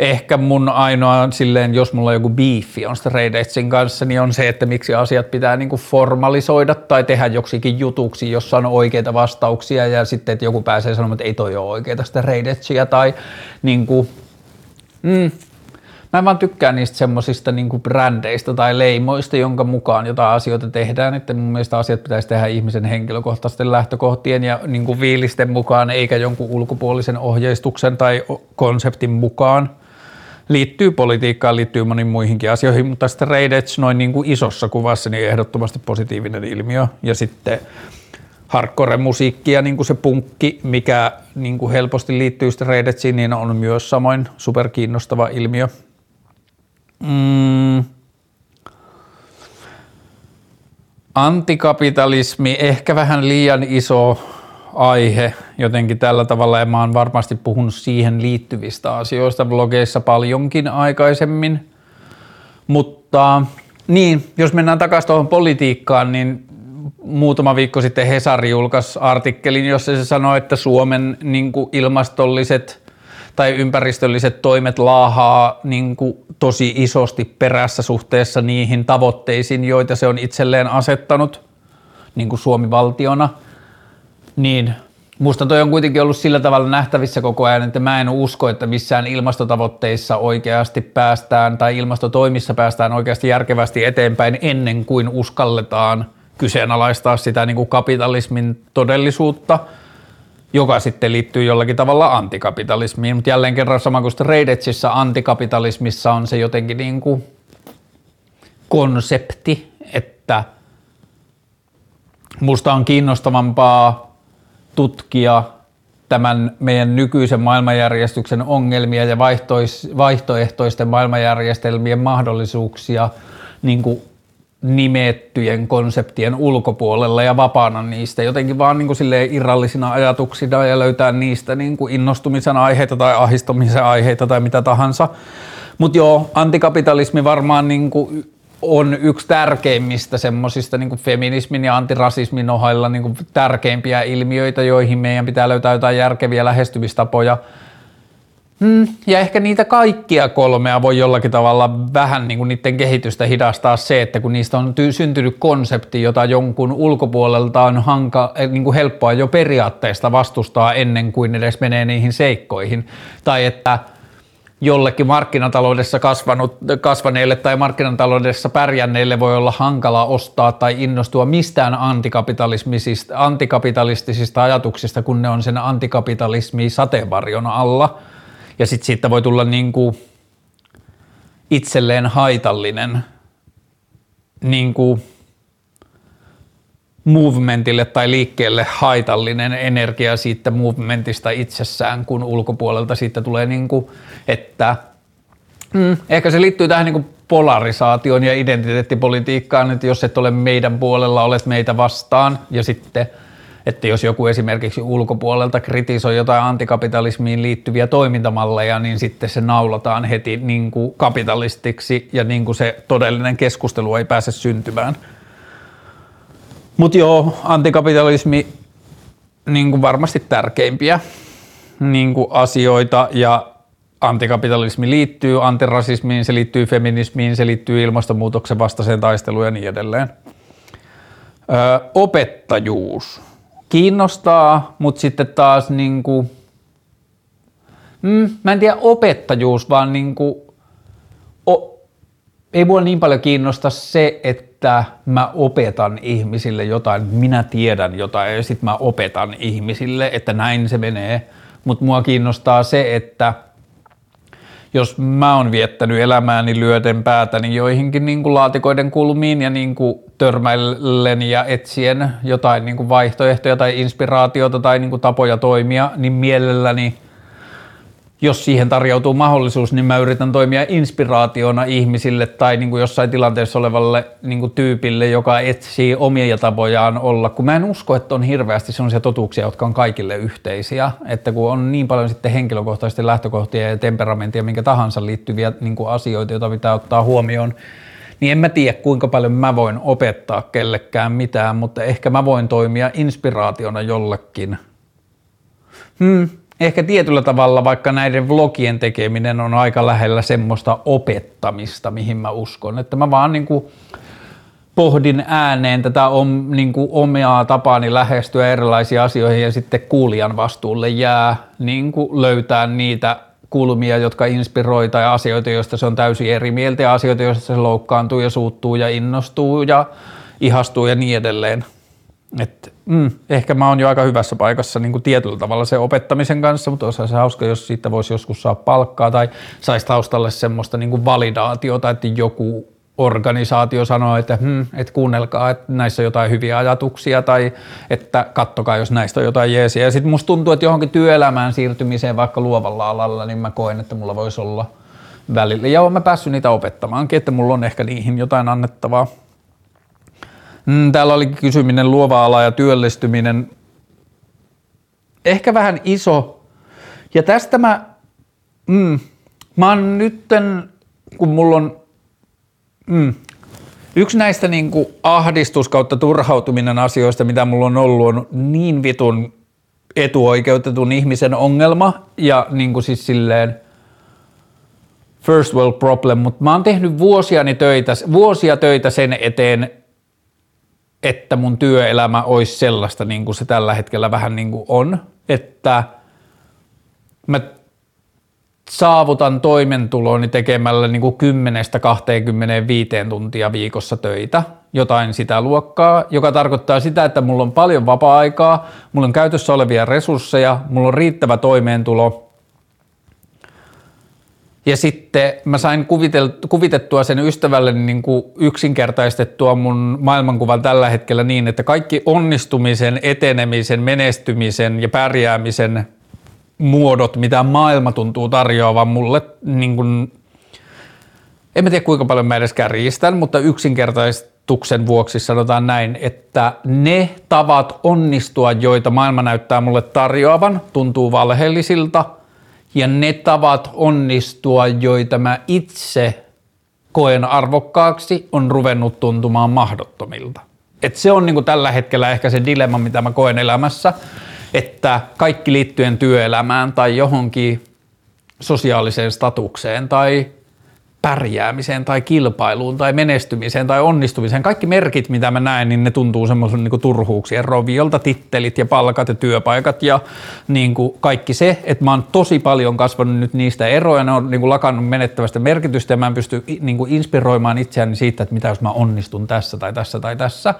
ehkä mun ainoa silleen, jos mulla on joku biifi on Raideitsin kanssa, niin on se, että miksi asiat pitää niinku formalisoida tai tehdä joksikin jutuksi, jossa on oikeita vastauksia ja sitten, että joku pääsee sanomaan, että ei toi ole oikeita sitä Raideitsia tai niinku, mm, Mä vaan tykkää niistä semmoisista niinku brändeistä tai leimoista, jonka mukaan jotain asioita tehdään, että mun mielestä asiat pitäisi tehdä ihmisen henkilökohtaisten lähtökohtien ja niinku fiilisten mukaan, eikä jonkun ulkopuolisen ohjeistuksen tai konseptin mukaan. Liittyy politiikkaan, liittyy moniin muihinkin asioihin, mutta sitten Raidage noin niin kuin isossa kuvassa niin ehdottomasti positiivinen ilmiö. Ja sitten hardcore-musiikki ja niin kuin se punkki, mikä niin kuin helposti liittyy sitten Raidageen, niin on myös samoin superkiinnostava ilmiö. Mm. Antikapitalismi, ehkä vähän liian iso aihe jotenkin tällä tavalla ja mä oon varmasti puhunut siihen liittyvistä asioista blogeissa paljonkin aikaisemmin. Mutta niin, jos mennään takaisin tuohon politiikkaan, niin muutama viikko sitten Hesari julkaisi artikkelin, jossa se sanoi, että Suomen niin ilmastolliset tai ympäristölliset toimet laahaa niin kuin tosi isosti perässä suhteessa niihin tavoitteisiin, joita se on itselleen asettanut niin kuin Suomi-valtiona, niin. Musta toi on kuitenkin ollut sillä tavalla nähtävissä koko ajan, että mä en usko, että missään ilmastotavoitteissa oikeasti päästään tai ilmastotoimissa päästään oikeasti järkevästi eteenpäin ennen kuin uskalletaan kyseenalaistaa sitä niin kuin kapitalismin todellisuutta – joka sitten liittyy jollakin tavalla antikapitalismiin, mutta jälleen kerran sama kuin Reidetsissä antikapitalismissa on se jotenkin niin kuin konsepti, että musta on kiinnostavampaa tutkia tämän meidän nykyisen maailmanjärjestyksen ongelmia ja vaihtoehtoisten maailmanjärjestelmien mahdollisuuksia niin kuin nimettyjen konseptien ulkopuolella ja vapaana niistä, jotenkin vaan niin kuin irrallisina ajatuksina ja löytää niistä niin kuin innostumisen aiheita tai ahistumisen aiheita tai mitä tahansa. Mutta joo, antikapitalismi varmaan niin kuin on yksi tärkeimmistä semmoisista niin feminismin ja antirasismin ohella niin kuin tärkeimpiä ilmiöitä, joihin meidän pitää löytää jotain järkeviä lähestymistapoja – Mm, ja ehkä niitä kaikkia kolmea voi jollakin tavalla vähän niin kuin niiden kehitystä hidastaa se, että kun niistä on ty- syntynyt konsepti, jota jonkun ulkopuolelta on hanka, eh, niin kuin helppoa jo periaatteesta vastustaa ennen kuin edes menee niihin seikkoihin. Tai että jollekin markkinataloudessa kasvanut, kasvaneille tai markkinataloudessa pärjänneille voi olla hankala ostaa tai innostua mistään antikapitalistisista, antikapitalistisista ajatuksista, kun ne on sen antikapitalismi sateenvarjon alla – ja sitten siitä voi tulla niin kuin itselleen haitallinen niin kuin movementille tai liikkeelle haitallinen energia siitä movementista itsessään, kun ulkopuolelta siitä tulee niin kuin, että mm, ehkä se liittyy tähän niin kuin polarisaation ja identiteettipolitiikkaan, että jos et ole meidän puolella, olet meitä vastaan ja sitten – että jos joku esimerkiksi ulkopuolelta kritisoi jotain antikapitalismiin liittyviä toimintamalleja, niin sitten se naulataan heti niin kuin kapitalistiksi ja niin kuin se todellinen keskustelu ei pääse syntymään. Mutta joo, antikapitalismi niin kuin varmasti tärkeimpiä niin kuin asioita ja antikapitalismi liittyy antirasismiin, se liittyy feminismiin, se liittyy ilmastonmuutoksen vastaiseen taisteluun ja niin edelleen. Öö, opettajuus kiinnostaa, mutta sitten taas niin kuin, mm, mä en tiedä opettajuus, vaan niin kuin, o, ei mua niin paljon kiinnosta se, että mä opetan ihmisille jotain, minä tiedän jotain ja sitten mä opetan ihmisille, että näin se menee, mutta mua kiinnostaa se, että – jos mä oon viettänyt elämääni lyöden päätäni joihinkin niin kuin laatikoiden kulmiin ja niin kuin törmäillen ja etsien jotain niin kuin vaihtoehtoja tai inspiraatiota tai niin kuin tapoja toimia, niin mielelläni – jos siihen tarjoutuu mahdollisuus, niin mä yritän toimia inspiraationa ihmisille tai niin kuin jossain tilanteessa olevalle niin kuin tyypille, joka etsii omia tapojaan olla, kun mä en usko, että on hirveästi sellaisia totuuksia, jotka on kaikille yhteisiä, että kun on niin paljon sitten henkilökohtaisesti lähtökohtia ja temperamentia, minkä tahansa liittyviä niin kuin asioita, joita pitää ottaa huomioon, niin en mä tiedä kuinka paljon mä voin opettaa kellekään mitään, mutta ehkä mä voin toimia inspiraationa jollekin. Hmm, ehkä tietyllä tavalla vaikka näiden vlogien tekeminen on aika lähellä semmoista opettamista, mihin mä uskon, että mä vaan niin kuin pohdin ääneen tätä om, niin kuin omaa tapaani lähestyä erilaisiin asioihin ja sitten kuulijan vastuulle jää niin kuin löytää niitä kulmia, jotka inspiroi tai asioita, joista se on täysin eri mieltä ja asioita, joista se loukkaantuu ja suuttuu ja innostuu ja ihastuu ja niin edelleen. Et, mm, ehkä mä oon jo aika hyvässä paikassa niin kuin tietyllä tavalla se opettamisen kanssa, mutta olisi hauska, jos siitä voisi joskus saa palkkaa tai saisi taustalle semmoista niin kuin validaatiota, että joku organisaatio sanoo, että, hmm, että kuunnelkaa, että näissä on jotain hyviä ajatuksia tai että kattokaa, jos näistä on jotain jeesiä. Ja sitten musta tuntuu, että johonkin työelämään siirtymiseen vaikka luovalla alalla, niin mä koen, että mulla voisi olla välillä. Ja olen mä päässyt niitä opettamaankin, että mulla on ehkä niihin jotain annettavaa. Mm, täällä oli kysyminen luova ala ja työllistyminen. Ehkä vähän iso. Ja tästä mä, mm, mä oon nytten, kun mulla on mm, yksi näistä niin kuin ahdistus kautta turhautuminen asioista, mitä mulla on ollut, on niin vitun etuoikeutetun ihmisen ongelma ja niin kuin siis silleen – first world problem, mutta mä oon tehnyt vuosiani töitä, vuosia töitä sen eteen, että mun työelämä olisi sellaista niin kuin se tällä hetkellä vähän niin kuin on, että mä saavutan toimentuloni tekemällä niin kuin 10-25 tuntia viikossa töitä, jotain sitä luokkaa, joka tarkoittaa sitä, että mulla on paljon vapaa-aikaa, mulla on käytössä olevia resursseja, mulla on riittävä toimeentulo – ja sitten mä sain kuvitettua sen ystävälle niin kuin yksinkertaistettua mun maailmankuvan tällä hetkellä niin, että kaikki onnistumisen, etenemisen, menestymisen ja pärjäämisen muodot, mitä maailma tuntuu tarjoavan mulle, niin kuin, en mä tiedä kuinka paljon mä edes kärjistän, mutta yksinkertaistuksen vuoksi sanotaan näin, että ne tavat onnistua, joita maailma näyttää mulle tarjoavan, tuntuu valheellisilta – ja ne tavat onnistua, joita mä itse koen arvokkaaksi, on ruvennut tuntumaan mahdottomilta. Et se on niinku tällä hetkellä ehkä se dilemma, mitä mä koen elämässä, että kaikki liittyen työelämään tai johonkin sosiaaliseen statukseen tai pärjäämiseen tai kilpailuun tai menestymiseen tai onnistumiseen. Kaikki merkit, mitä mä näen, niin ne tuntuu semmoisen niin turhuuksien roviolta, tittelit ja palkat ja työpaikat ja niin kuin kaikki se, että mä oon tosi paljon kasvanut nyt niistä eroja, ne on niin kuin lakannut menettävästä merkitystä ja mä en pysty niin kuin inspiroimaan itseäni siitä, että mitä jos mä onnistun tässä tai tässä tai tässä.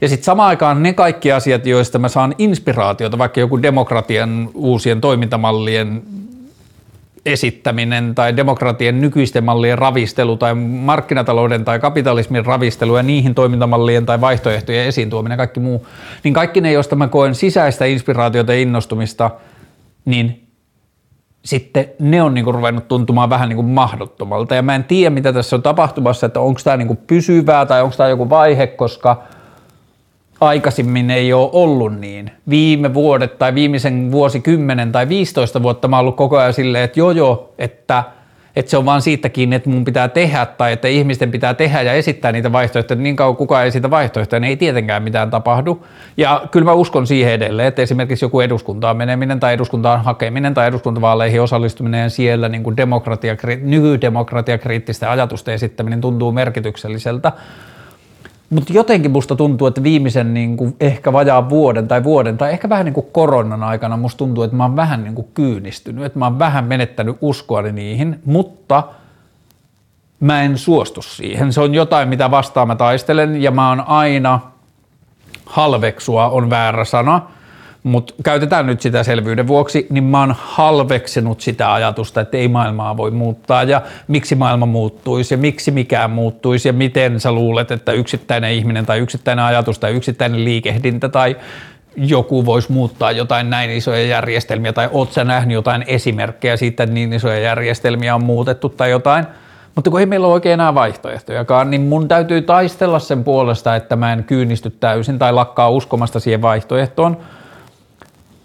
Ja sitten samaan aikaan ne kaikki asiat, joista mä saan inspiraatiota, vaikka joku demokratian uusien toimintamallien esittäminen tai demokratian nykyisten mallien ravistelu tai markkinatalouden tai kapitalismin ravistelu ja niihin toimintamallien tai vaihtoehtojen esiin tuominen kaikki muu, niin kaikki ne, joista mä koen sisäistä inspiraatiota ja innostumista, niin sitten ne on niinku ruvennut tuntumaan vähän niinku mahdottomalta. Ja mä en tiedä, mitä tässä on tapahtumassa, että onko tämä niinku pysyvää tai onko tämä joku vaihe, koska – aikaisemmin ei ole ollut niin. Viime vuodet tai viimeisen vuosikymmenen tai 15 vuotta mä oon ollut koko ajan silleen, että joo joo, että, että se on vaan siitäkin, että mun pitää tehdä tai että ihmisten pitää tehdä ja esittää niitä vaihtoehtoja. Niin kauan kukaan ei sitä vaihtoehtoja, niin ei tietenkään mitään tapahdu. Ja kyllä mä uskon siihen edelleen, että esimerkiksi joku eduskuntaan meneminen tai eduskuntaan hakeminen tai eduskuntavaaleihin osallistuminen ja siellä niin kuin demokratia, nykydemokratiakriittisten ajatusten esittäminen tuntuu merkitykselliseltä mutta jotenkin musta tuntuu, että viimeisen niin kuin ehkä vajaan vuoden tai vuoden tai ehkä vähän niin kuin koronan aikana musta tuntuu, että mä oon vähän niin kuin kyynistynyt, että mä oon vähän menettänyt uskoani niihin, mutta mä en suostu siihen. Se on jotain, mitä vastaan mä taistelen ja mä oon aina, halveksua on väärä sana, mutta käytetään nyt sitä selvyyden vuoksi, niin mä oon halveksinut sitä ajatusta, että ei maailmaa voi muuttaa ja miksi maailma muuttuisi ja miksi mikään muuttuisi ja miten sä luulet, että yksittäinen ihminen tai yksittäinen ajatus tai yksittäinen liikehdintä tai joku voisi muuttaa jotain näin isoja järjestelmiä tai oot sä nähnyt jotain esimerkkejä siitä, että niin isoja järjestelmiä on muutettu tai jotain. Mutta kun ei meillä ole oikein enää vaihtoehtojakaan, niin mun täytyy taistella sen puolesta, että mä en kyynisty täysin tai lakkaa uskomasta siihen vaihtoehtoon –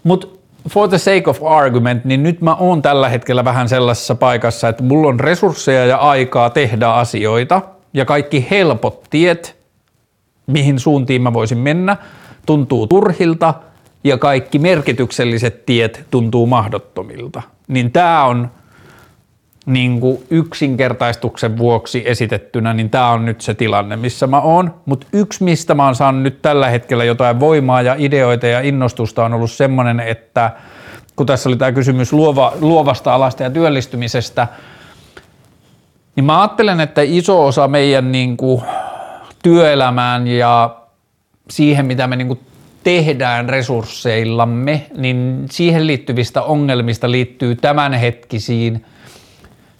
mutta for the sake of argument, niin nyt mä oon tällä hetkellä vähän sellaisessa paikassa, että mulla on resursseja ja aikaa tehdä asioita ja kaikki helpot tiet, mihin suuntiin mä voisin mennä, tuntuu turhilta ja kaikki merkitykselliset tiet tuntuu mahdottomilta. Niin tämä on niin kuin yksinkertaistuksen vuoksi esitettynä, niin tämä on nyt se tilanne, missä mä oon. Mutta yksi, mistä mä oon saanut nyt tällä hetkellä jotain voimaa ja ideoita ja innostusta on ollut semmoinen, että kun tässä oli tämä kysymys luova, luovasta alasta ja työllistymisestä, niin mä ajattelen, että iso osa meidän niin kuin työelämään ja siihen, mitä me niin kuin tehdään resursseillamme, niin siihen liittyvistä ongelmista liittyy tämänhetkisiin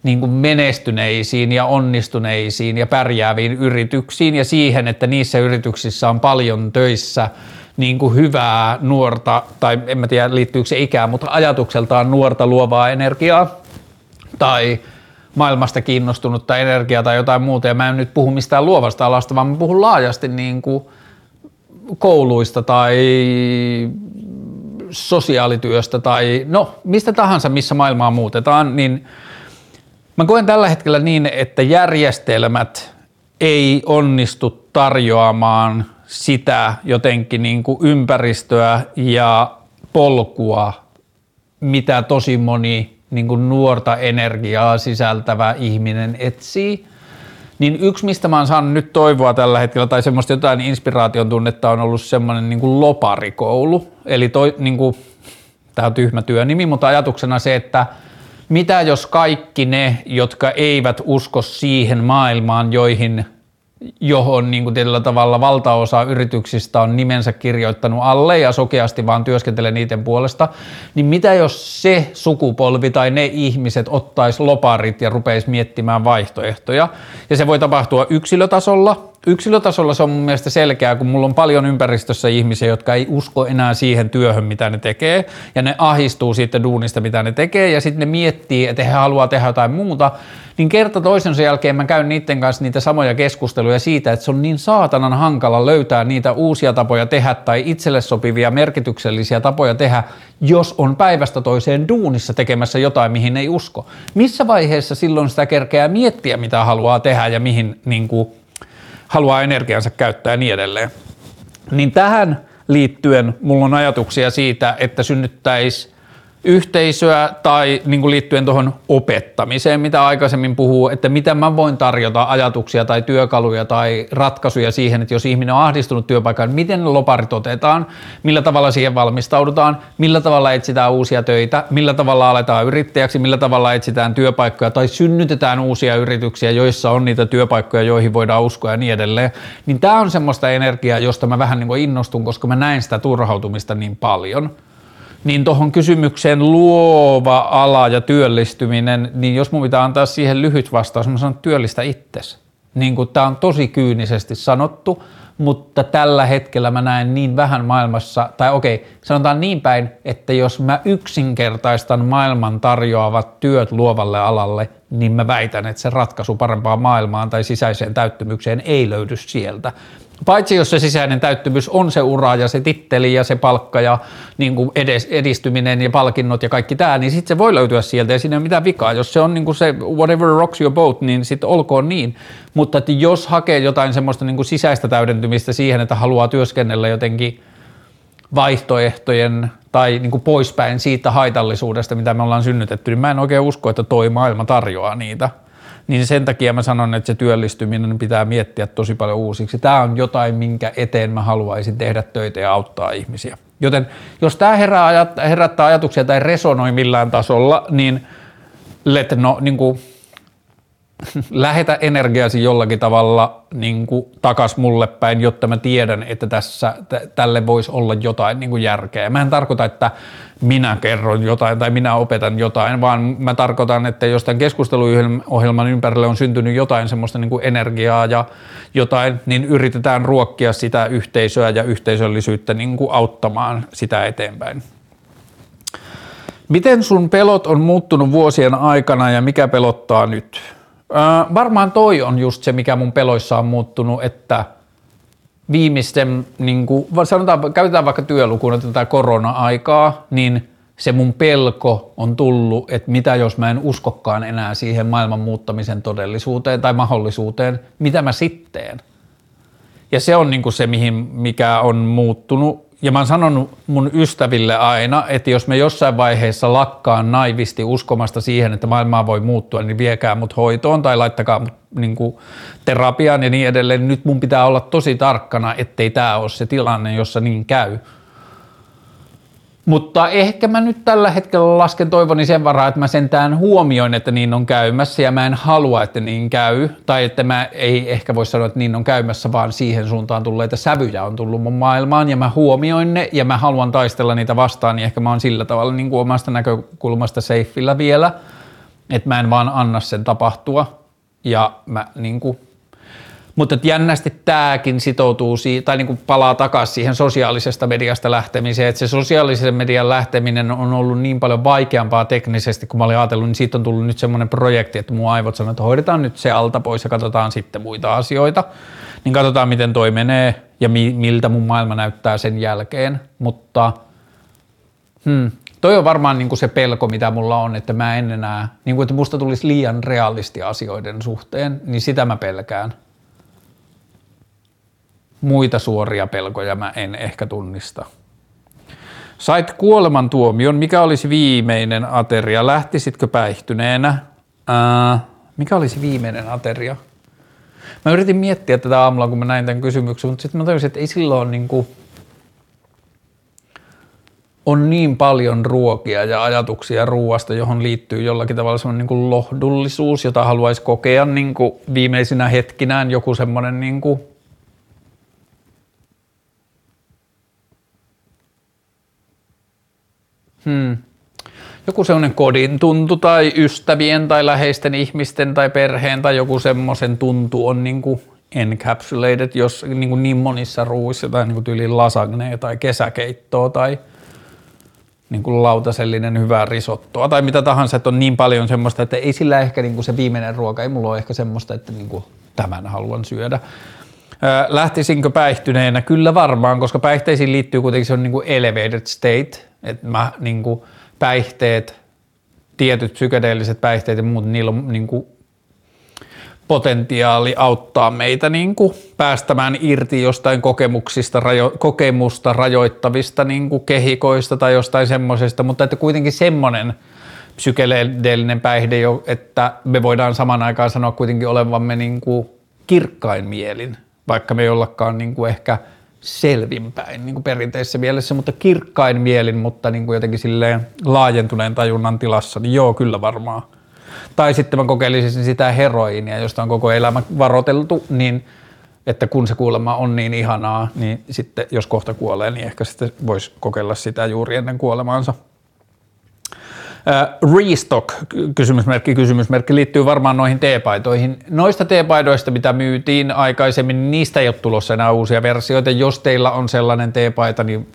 niin kuin menestyneisiin ja onnistuneisiin ja pärjääviin yrityksiin ja siihen, että niissä yrityksissä on paljon töissä niin kuin hyvää nuorta, tai en mä tiedä liittyykö se ikään, mutta ajatukseltaan nuorta luovaa energiaa tai maailmasta kiinnostunutta energiaa tai jotain muuta. Ja mä en nyt puhu mistään luovasta alasta, vaan mä puhun laajasti niin kuin kouluista tai sosiaalityöstä tai no mistä tahansa, missä maailmaa muutetaan, niin mä koen tällä hetkellä niin, että järjestelmät ei onnistu tarjoamaan sitä jotenkin niin kuin ympäristöä ja polkua, mitä tosi moni niin kuin nuorta energiaa sisältävä ihminen etsii. Niin yksi, mistä mä oon saanut nyt toivoa tällä hetkellä, tai semmoista jotain inspiraation tunnetta, on ollut semmoinen niin kuin loparikoulu. Eli toi, niin kuin, tämä on tyhmä työnimi, mutta ajatuksena se, että mitä jos kaikki ne, jotka eivät usko siihen maailmaan, joihin johon niin kuin tietyllä tavalla valtaosa yrityksistä on nimensä kirjoittanut alle ja sokeasti vaan työskentelee niiden puolesta, niin mitä jos se sukupolvi tai ne ihmiset ottais loparit ja rupeisi miettimään vaihtoehtoja? Ja se voi tapahtua yksilötasolla, yksilötasolla se on mun mielestä selkeää, kun mulla on paljon ympäristössä ihmisiä, jotka ei usko enää siihen työhön, mitä ne tekee, ja ne ahistuu siitä duunista, mitä ne tekee, ja sitten ne miettii, että he haluaa tehdä jotain muuta, niin kerta toisensa jälkeen mä käyn niiden kanssa niitä samoja keskusteluja siitä, että se on niin saatanan hankala löytää niitä uusia tapoja tehdä tai itselle sopivia merkityksellisiä tapoja tehdä, jos on päivästä toiseen duunissa tekemässä jotain, mihin ei usko. Missä vaiheessa silloin sitä kerkeää miettiä, mitä haluaa tehdä ja mihin niin kuin, haluaa energiansa käyttää ja niin edelleen. Niin tähän liittyen mulla on ajatuksia siitä, että synnyttäisi yhteisöä tai niin kuin liittyen tuohon opettamiseen, mitä aikaisemmin puhuu, että mitä mä voin tarjota ajatuksia tai työkaluja tai ratkaisuja siihen, että jos ihminen on ahdistunut työpaikan, miten loparit otetaan, millä tavalla siihen valmistaudutaan, millä tavalla etsitään uusia töitä, millä tavalla aletaan yrittäjäksi, millä tavalla etsitään työpaikkoja tai synnytetään uusia yrityksiä, joissa on niitä työpaikkoja, joihin voidaan uskoa ja niin edelleen, niin tämä on semmoista energiaa, josta mä vähän niin kuin innostun, koska mä näen sitä turhautumista niin paljon – niin tuohon kysymykseen luova ala ja työllistyminen, niin jos mun pitää antaa siihen lyhyt vastaus, mä sanon työllistä itsesi. Niin kuin tämä on tosi kyynisesti sanottu, mutta tällä hetkellä mä näen niin vähän maailmassa, tai okei, sanotaan niin päin, että jos mä yksinkertaistan maailman tarjoavat työt luovalle alalle, niin mä väitän, että se ratkaisu parempaan maailmaan tai sisäiseen täyttymykseen ei löydy sieltä. Paitsi jos se sisäinen täyttymys on se ura ja se titteli ja se palkka ja niin kuin edes, edistyminen ja palkinnot ja kaikki tämä, niin sitten se voi löytyä sieltä ja siinä ei ole mitään vikaa. Jos se on niin kuin se whatever rocks your boat, niin sitten olkoon niin. Mutta että jos hakee jotain semmoista niin kuin sisäistä täydentymistä siihen, että haluaa työskennellä jotenkin vaihtoehtojen tai niin kuin poispäin siitä haitallisuudesta, mitä me ollaan synnytetty, niin mä en oikein usko, että toi maailma tarjoaa niitä – niin sen takia mä sanon, että se työllistyminen pitää miettiä tosi paljon uusiksi. Tämä on jotain, minkä eteen mä haluaisin tehdä töitä ja auttaa ihmisiä. Joten jos tämä herää, herättää ajatuksia tai resonoi millään tasolla, niin let no, niin kuin, lähetä energiasi jollakin tavalla niin kuin, takas mulle päin, jotta mä tiedän, että tässä t- tälle voisi olla jotain niin kuin järkeä. Mä en tarkoita, että minä kerron jotain tai minä opetan jotain, vaan mä tarkoitan, että jos tämän keskusteluohjelman ympärille on syntynyt jotain semmoista niin kuin energiaa ja jotain, niin yritetään ruokkia sitä yhteisöä ja yhteisöllisyyttä niin kuin auttamaan sitä eteenpäin. Miten sun pelot on muuttunut vuosien aikana ja mikä pelottaa nyt? Öö, varmaan toi on just se, mikä mun peloissa on muuttunut, että viimeisten, niin kuin, sanotaan, käytetään vaikka työlukuna tätä korona-aikaa, niin se mun pelko on tullut, että mitä jos mä en uskokkaan enää siihen maailman muuttamisen todellisuuteen tai mahdollisuuteen, mitä mä sitten? Ja se on niin kuin se, mihin, mikä on muuttunut ja mä oon sanonut mun ystäville aina, että jos me jossain vaiheessa lakkaan naivisti uskomasta siihen, että maailmaa voi muuttua, niin viekää mut hoitoon tai laittakaa mut niin kuin terapiaan ja niin edelleen. Nyt mun pitää olla tosi tarkkana, ettei tämä ole se tilanne, jossa niin käy. Mutta ehkä mä nyt tällä hetkellä lasken toivoni sen varaa, että mä sentään huomioin, että niin on käymässä ja mä en halua, että niin käy. Tai että mä ei ehkä voi sanoa, että niin on käymässä, vaan siihen suuntaan tulleita sävyjä on tullut mun maailmaan ja mä huomioin ne ja mä haluan taistella niitä vastaan, niin ehkä mä oon sillä tavalla niin kuin omasta näkökulmasta seifillä vielä, että mä en vaan anna sen tapahtua ja mä niin kuin mutta jännästi tämäkin sitoutuu siihen, tai niin kuin palaa takaisin siihen sosiaalisesta mediasta lähtemiseen, että se sosiaalisen median lähteminen on ollut niin paljon vaikeampaa teknisesti, kun mä olin ajatellut, niin siitä on tullut nyt semmoinen projekti, että mun aivot sanoo, että hoidetaan nyt se alta pois ja katsotaan sitten muita asioita. Niin katsotaan, miten toi menee ja mi- miltä mun maailma näyttää sen jälkeen, mutta hmm, toi on varmaan niin kuin se pelko, mitä mulla on, että mä en enää, niin kuin että musta tulisi liian realisti asioiden suhteen, niin sitä mä pelkään muita suoria pelkoja mä en ehkä tunnista. Sait kuolemantuomion, mikä olisi viimeinen ateria? Lähtisitkö päihtyneenä? Ää, mikä olisi viimeinen ateria? Mä yritin miettiä tätä aamulla, kun mä näin tämän kysymyksen, mutta sitten mä tajusin, että ei silloin niin kuin, on niin paljon ruokia ja ajatuksia ruoasta, johon liittyy jollakin tavalla semmoinen niin lohdullisuus, jota haluaisi kokea niin kuin viimeisinä hetkinään joku semmoinen niin kuin Hmm. Joku sellainen kodin tuntu tai ystävien tai läheisten ihmisten tai perheen tai joku semmoisen tuntu on niin kuin encapsulated, jos niin, kuin niin monissa ruuissa tai niin kuin tyyli lasagne tai kesäkeittoa tai niin kuin lautasellinen hyvää risottoa tai mitä tahansa, että on niin paljon semmoista, että ei sillä ehkä niin kuin se viimeinen ruoka, ei mulla ole ehkä semmoista, että niin kuin tämän haluan syödä. Lähtisinkö päihtyneenä? Kyllä varmaan, koska päihteisiin liittyy kuitenkin se on niin kuin elevated state, että mä niin kuin päihteet, tietyt psykedeelliset päihteet ja muut, niillä on niin kuin potentiaali auttaa meitä niin kuin päästämään irti jostain kokemuksista, rajo, kokemusta rajoittavista niin kuin kehikoista tai jostain semmoisesta, mutta että kuitenkin semmoinen psykedeellinen päihde, että me voidaan saman aikaan sanoa kuitenkin olevamme niin kuin kirkkain mielin, vaikka me ei ollakaan niin kuin ehkä – selvinpäin niin kuin perinteisessä mielessä, mutta kirkkain mielin, mutta niin kuin jotenkin silleen laajentuneen tajunnan tilassa, niin joo, kyllä varmaan. Tai sitten mä kokeilisin sitä heroinia, josta on koko elämä varoteltu, niin että kun se kuolema on niin ihanaa, niin sitten jos kohta kuolee, niin ehkä sitten voisi kokeilla sitä juuri ennen kuolemaansa. Restock, kysymysmerkki, kysymysmerkki, liittyy varmaan noihin teepaitoihin. Noista teepaidoista, mitä myytiin aikaisemmin, niin niistä ei ole tulossa enää uusia versioita. Jos teillä on sellainen teepaita, niin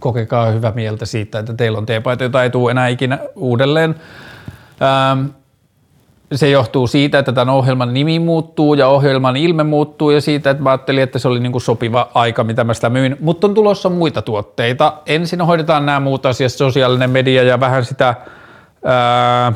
kokekaa hyvä mieltä siitä, että teillä on teepaita, jota ei tule enää ikinä uudelleen. Se johtuu siitä, että tämän ohjelman nimi muuttuu ja ohjelman ilme muuttuu ja siitä, että mä ajattelin, että se oli niin kuin sopiva aika, mitä mä sitä myin. Mutta on tulossa muita tuotteita. Ensin hoidetaan nämä muut asiat, sosiaalinen media ja vähän sitä ää,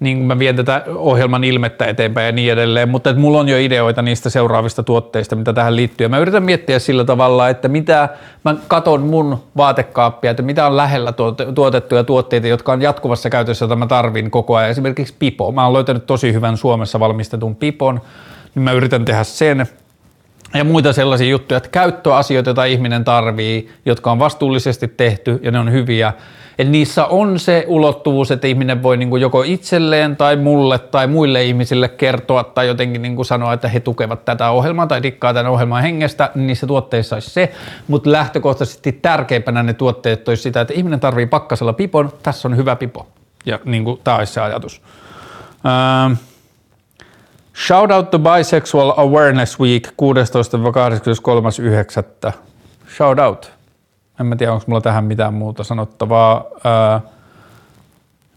niin mä vien tätä ohjelman ilmettä eteenpäin ja niin edelleen, mutta että mulla on jo ideoita niistä seuraavista tuotteista, mitä tähän liittyy. Ja mä yritän miettiä sillä tavalla, että mitä mä katon mun vaatekaappia, että mitä on lähellä tuotettuja tuotteita, jotka on jatkuvassa käytössä, jota mä tarvin koko ajan. Esimerkiksi pipo. Mä oon löytänyt tosi hyvän Suomessa valmistetun pipon, niin mä yritän tehdä sen ja muita sellaisia juttuja, että käyttöasioita, joita ihminen tarvii, jotka on vastuullisesti tehty ja ne on hyviä, Eli niissä on se ulottuvuus, että ihminen voi niin kuin joko itselleen tai mulle tai muille ihmisille kertoa tai jotenkin niin kuin sanoa, että he tukevat tätä ohjelmaa tai dikkaa tämän ohjelman hengestä, niin niissä tuotteissa olisi se, mutta lähtökohtaisesti tärkeimpänä ne tuotteet olisi sitä, että ihminen tarvii pakkasella pipon, tässä on hyvä pipo. Ja niin kuin, tämä olisi se ajatus. Uh, Shout out to Bisexual Awareness Week 16-23.9. Shout out. En mä tiedä, onko mulla tähän mitään muuta sanottavaa. Ää,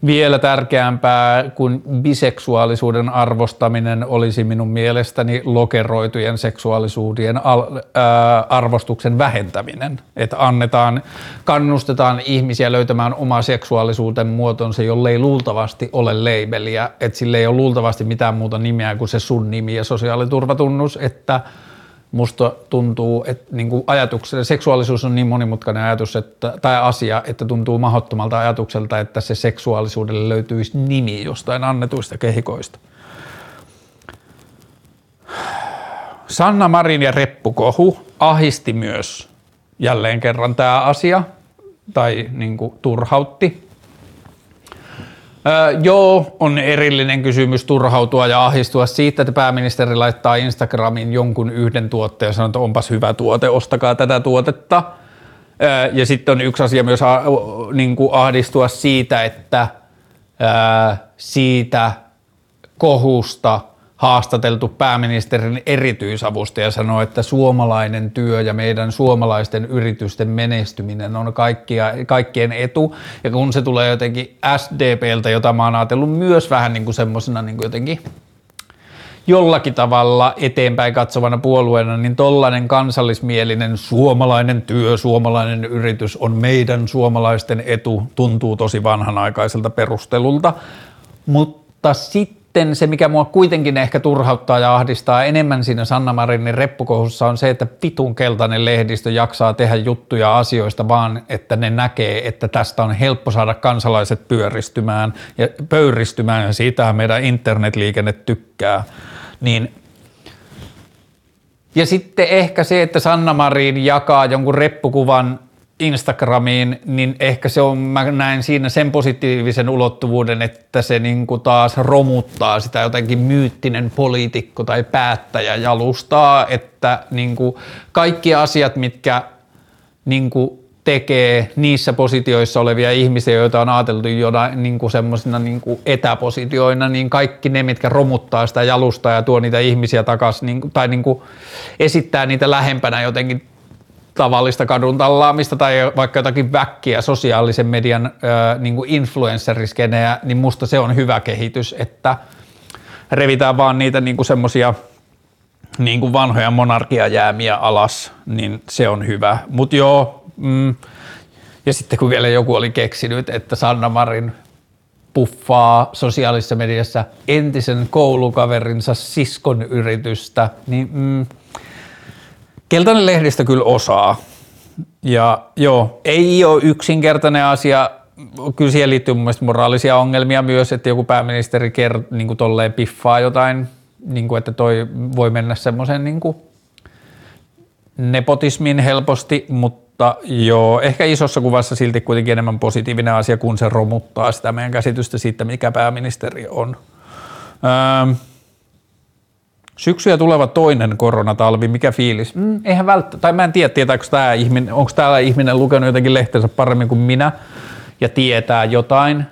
vielä tärkeämpää kuin biseksuaalisuuden arvostaminen olisi minun mielestäni lokeroitujen seksuaalisuuden al, ää, arvostuksen vähentäminen. Että annetaan, kannustetaan ihmisiä löytämään oma seksuaalisuuden muotonsa, jolle ei luultavasti ole leibeliä, että sille ei ole luultavasti mitään muuta nimeä kuin se sun nimi ja sosiaaliturvatunnus, että musta tuntuu, että niin kuin ajatukselle, seksuaalisuus on niin monimutkainen ajatus että, tai asia, että tuntuu mahdottomalta ajatukselta, että se seksuaalisuudelle löytyisi nimi jostain annetuista kehikoista. Sanna Marin ja Reppu Kohu ahisti myös jälleen kerran tämä asia, tai niin kuin turhautti. Öö, joo, on erillinen kysymys turhautua ja ahistua siitä, että pääministeri laittaa Instagramin jonkun yhden tuotteen ja sanoo, että onpas hyvä tuote, ostakaa tätä tuotetta. Öö, ja sitten on yksi asia myös niin kuin ahdistua siitä, että öö, siitä kohusta – haastateltu pääministerin erityisavustaja sanoi, että suomalainen työ ja meidän suomalaisten yritysten menestyminen on kaikkia, kaikkien etu. Ja kun se tulee jotenkin SDPltä, jota mä oon ajatellut myös vähän niin kuin semmoisena niin jotenkin jollakin tavalla eteenpäin katsovana puolueena, niin tollainen kansallismielinen suomalainen työ, suomalainen yritys on meidän suomalaisten etu, tuntuu tosi vanhanaikaiselta perustelulta. Mutta sitten sitten se, mikä mua kuitenkin ehkä turhauttaa ja ahdistaa enemmän siinä Sanna Marinin reppukohussa on se, että pitun keltainen lehdistö jaksaa tehdä juttuja asioista vaan, että ne näkee, että tästä on helppo saada kansalaiset pyöristymään ja pöyristymään ja siitä meidän internetliikenne tykkää. Niin ja sitten ehkä se, että Sanna Marin jakaa jonkun reppukuvan Instagramiin, niin ehkä se on, mä näen siinä sen positiivisen ulottuvuuden, että se niin kuin taas romuttaa sitä jotenkin myyttinen poliitikko tai päättäjä jalustaa, että niin kuin kaikki asiat, mitkä niin kuin tekee niissä positioissa olevia ihmisiä, joita on ajateltu jotain niin semmoisina niin etäpositioina, niin kaikki ne, mitkä romuttaa sitä jalustaa ja tuo niitä ihmisiä takaisin niin tai niin kuin esittää niitä lähempänä jotenkin tavallista kadun tallaamista tai vaikka jotakin väkkiä sosiaalisen median niin influenceriskenejä, niin musta se on hyvä kehitys, että revitään vaan niitä niin semmoisia niin vanhoja monarkiajäämiä alas, niin se on hyvä. Mutta joo, mm, ja sitten kun vielä joku oli keksinyt, että Sanna Marin puffaa sosiaalisessa mediassa entisen koulukaverinsa siskon yritystä, niin mm, Keltainen lehdistä kyllä osaa. Ja joo, ei ole yksinkertainen asia. Kyllä siihen liittyy mun mielestä moraalisia ongelmia myös, että joku pääministeri kert, niin kuin tolleen piffaa jotain, niin kuin että toi voi mennä semmoisen niin kuin nepotismin helposti, mutta joo, ehkä isossa kuvassa silti kuitenkin enemmän positiivinen asia, kun se romuttaa sitä meidän käsitystä siitä, mikä pääministeri on. Öö, Syksyä tuleva toinen koronatalvi, mikä fiilis? Mm, eihän välttämättä, tai mä en tiedä, tietääkö tämä ihminen, onko täällä ihminen lukenut jotenkin lehtensä paremmin kuin minä ja tietää jotain,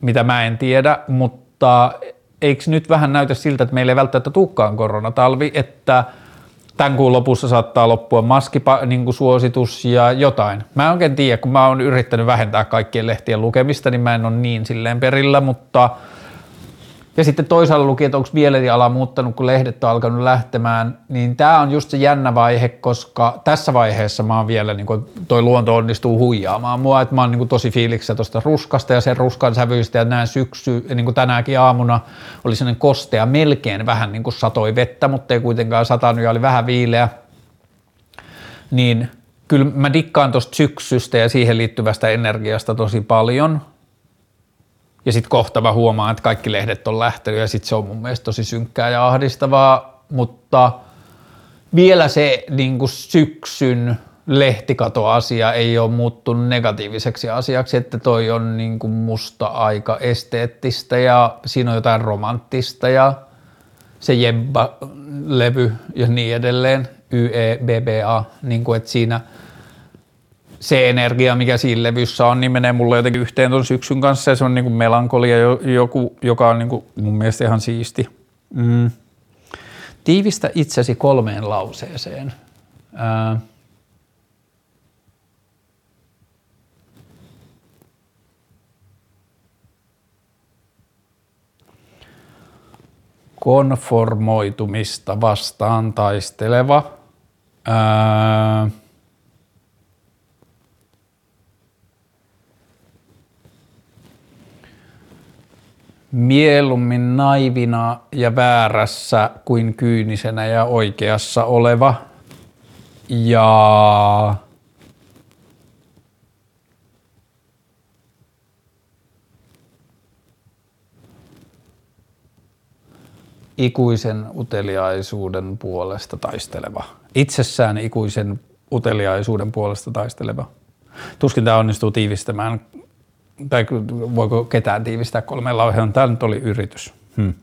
mitä mä en tiedä, mutta eikö nyt vähän näytä siltä, että meillä ei välttämättä tulekaan koronatalvi, että tämän kuun lopussa saattaa loppua maskisuositus niin ja jotain. Mä en oikein tiedä, kun mä oon yrittänyt vähentää kaikkien lehtien lukemista, niin mä en ole niin silleen perillä, mutta – ja sitten toisaalla luki, että onko ala muuttanut, kun lehdet on alkanut lähtemään, niin tämä on just se jännä vaihe, koska tässä vaiheessa mä oon vielä, niin kuin toi luonto onnistuu huijaamaan mua, että mä oon niin kuin tosi fiiliksissä tuosta ruskasta ja sen ruskan sävyistä. Ja näin syksy, niin kuin tänäkin aamuna oli sellainen kostea, melkein vähän niin kuin satoi vettä, mutta ei kuitenkaan satanut ja oli vähän viileä, niin kyllä mä dikkaan tuosta syksystä ja siihen liittyvästä energiasta tosi paljon – ja sitten kohta mä huomaan, että kaikki lehdet on lähtenyt ja sitten se on mun mielestä tosi synkkää ja ahdistavaa, mutta vielä se niin kuin syksyn lehtikatoasia ei ole muuttunut negatiiviseksi asiaksi, että toi on niin kuin musta aika esteettistä ja siinä on jotain romanttista ja se Jebba-levy ja niin edelleen, YEBBA, niin kuin että siinä – se energia, mikä siinä levyssä on, niin menee mulle jotenkin yhteen tuon syksyn kanssa ja se on niin kuin melankolia, joku, joka on niin kuin mun mielestä ihan siisti. Mm. Tiivistä itsesi kolmeen lauseeseen. Ää, konformoitumista vastaan taisteleva. Ää, mieluummin naivina ja väärässä kuin kyynisenä ja oikeassa oleva – Ja ikuisen uteliaisuuden puolesta taisteleva. Itsessään ikuisen uteliaisuuden puolesta taisteleva. Tuskin tämä onnistuu tiivistämään, tai voiko ketään tiivistää kolmeen lauheon. Tämä nyt oli yritys. Hmm.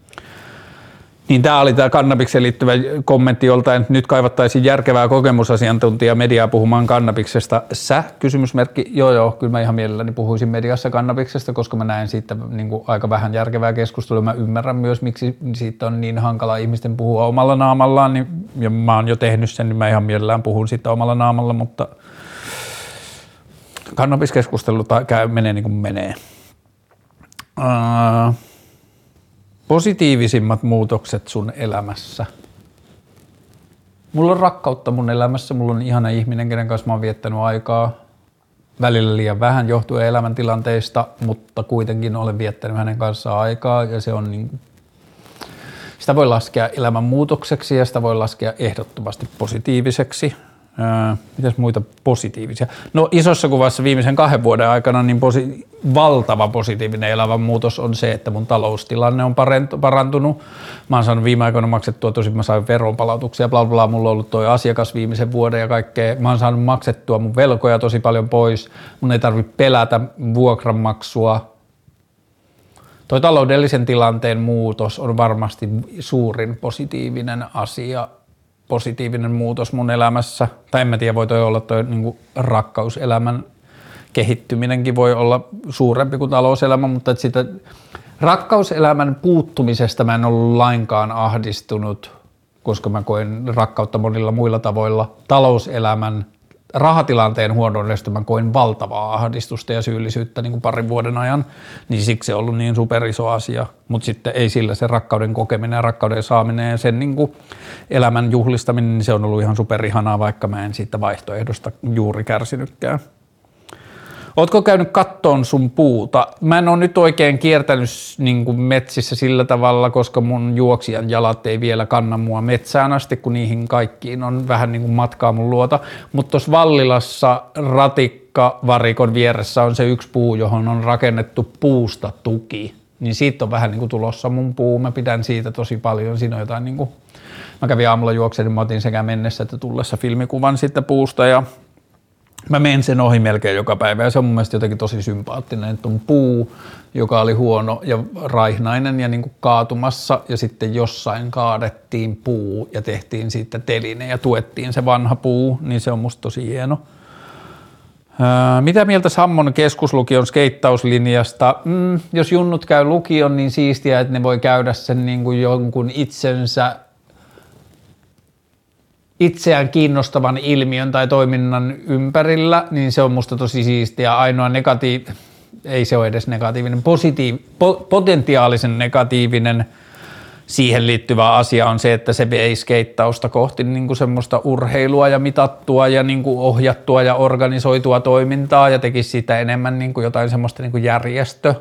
Niin tämä oli tämä kannabikseen liittyvä kommentti joltain, nyt kaivattaisiin järkevää kokemusasiantuntijaa mediaa puhumaan kannabiksesta. Sä, kysymysmerkki, joo joo, kyllä mä ihan mielelläni puhuisin mediassa kannabiksesta, koska mä näen siitä niin kuin aika vähän järkevää keskustelua. Mä ymmärrän myös, miksi siitä on niin hankala ihmisten puhua omalla naamallaan, niin, ja mä oon jo tehnyt sen, niin mä ihan mielellään puhun siitä omalla naamalla, mutta kannabiskeskustelu käy, menee niin kuin menee. Uh, Positiivisimmat muutokset sun elämässä. Mulla on rakkautta mun elämässä, mulla on ihana ihminen, kenen kanssa mä oon viettänyt aikaa. Välillä liian vähän johtuen elämäntilanteista, mutta kuitenkin olen viettänyt hänen kanssaan aikaa ja se on niin sitä voi laskea elämän muutokseksi ja sitä voi laskea ehdottomasti positiiviseksi. Mitäs muita positiivisia? No isossa kuvassa viimeisen kahden vuoden aikana niin posi- valtava positiivinen elävän muutos on se, että mun taloustilanne on parantunut. Mä oon saanut viime aikoina maksettua, tosi mä sain veronpalautuksia, bla bla, mulla on ollut toi asiakas viimeisen vuoden ja kaikkea. Mä oon saanut maksettua mun velkoja tosi paljon pois. Mun ei tarvitse pelätä vuokranmaksua. Toi taloudellisen tilanteen muutos on varmasti suurin positiivinen asia positiivinen muutos mun elämässä. Tai en mä tiedä, voi toi olla toi niin rakkauselämän kehittyminenkin voi olla suurempi kuin talouselämä, mutta että sitä rakkauselämän puuttumisesta mä en ollut lainkaan ahdistunut, koska mä koen rakkautta monilla muilla tavoilla. Talouselämän rahatilanteen huonoudesta mä koin valtavaa ahdistusta ja syyllisyyttä niin kuin parin vuoden ajan, niin siksi se on ollut niin superiso asia. Mutta sitten ei sillä se rakkauden kokeminen ja rakkauden saaminen ja sen niin kuin elämän juhlistaminen, niin se on ollut ihan superihanaa, vaikka mä en siitä vaihtoehdosta juuri kärsinytkään. Ootko käynyt kattoon sun puuta? Mä en ole nyt oikein kiertänyt niin kuin metsissä sillä tavalla, koska mun juoksijan jalat ei vielä kanna mua metsään asti, kun niihin kaikkiin on vähän niin kuin matkaa mun luota. Mutta tuossa Vallilassa ratikka varikon vieressä on se yksi puu, johon on rakennettu puusta tuki. Niin siitä on vähän niin kuin tulossa mun puu. Mä pidän siitä tosi paljon. Siinä on jotain niin kuin... Mä kävin aamulla juoksen, niin mä otin sekä mennessä että tullessa filmikuvan sitten puusta ja Mä menen sen ohi melkein joka päivä ja se on mun mielestä jotenkin tosi sympaattinen, että on puu, joka oli huono ja raihnainen ja niin kuin kaatumassa ja sitten jossain kaadettiin puu ja tehtiin siitä teline ja tuettiin se vanha puu, niin se on musta tosi hieno. mitä mieltä Sammon keskuslukion skeittauslinjasta? Mm, jos junnut käy lukion, niin siistiä, että ne voi käydä sen niin kuin jonkun itsensä itseään kiinnostavan ilmiön tai toiminnan ympärillä, niin se on musta tosi siistiä. Ainoa negatiiv... ei se ole edes negatiivinen, positiiv... po- potentiaalisen negatiivinen siihen liittyvä asia on se, että se vei skeittausta kohti niin kuin semmoista urheilua ja mitattua ja niin kuin ohjattua ja organisoitua toimintaa ja teki sitä enemmän niin kuin jotain semmoista niin kuin järjestö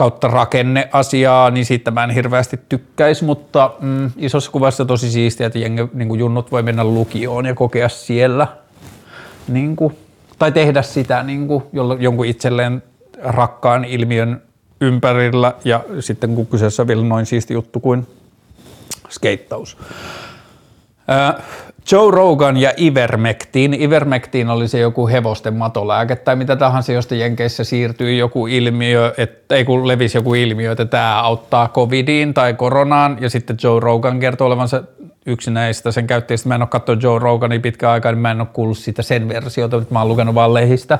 kautta rakenneasiaa, niin siitä mä en hirveästi tykkäisi, mutta mm, isossa kuvassa tosi siistiä, että jengi, niin junnut voi mennä lukioon ja kokea siellä niin kuin, tai tehdä sitä niin kuin, jonkun itselleen rakkaan ilmiön ympärillä ja sitten kun kyseessä on vielä noin siisti juttu kuin skeittaus. Joe Rogan ja Ivermectin. Ivermectin oli se joku hevosten matolääke tai mitä tahansa, josta Jenkeissä siirtyy joku ilmiö, että ei kun levisi joku ilmiö, että tämä auttaa covidiin tai koronaan ja sitten Joe Rogan kertoo olevansa yksi näistä sen käyttäjistä. Mä en ole katsonut Joe Rogania pitkään aikaa, niin mä en ole kuullut siitä sen versiota, mutta mä oon lukenut vaan lehistä.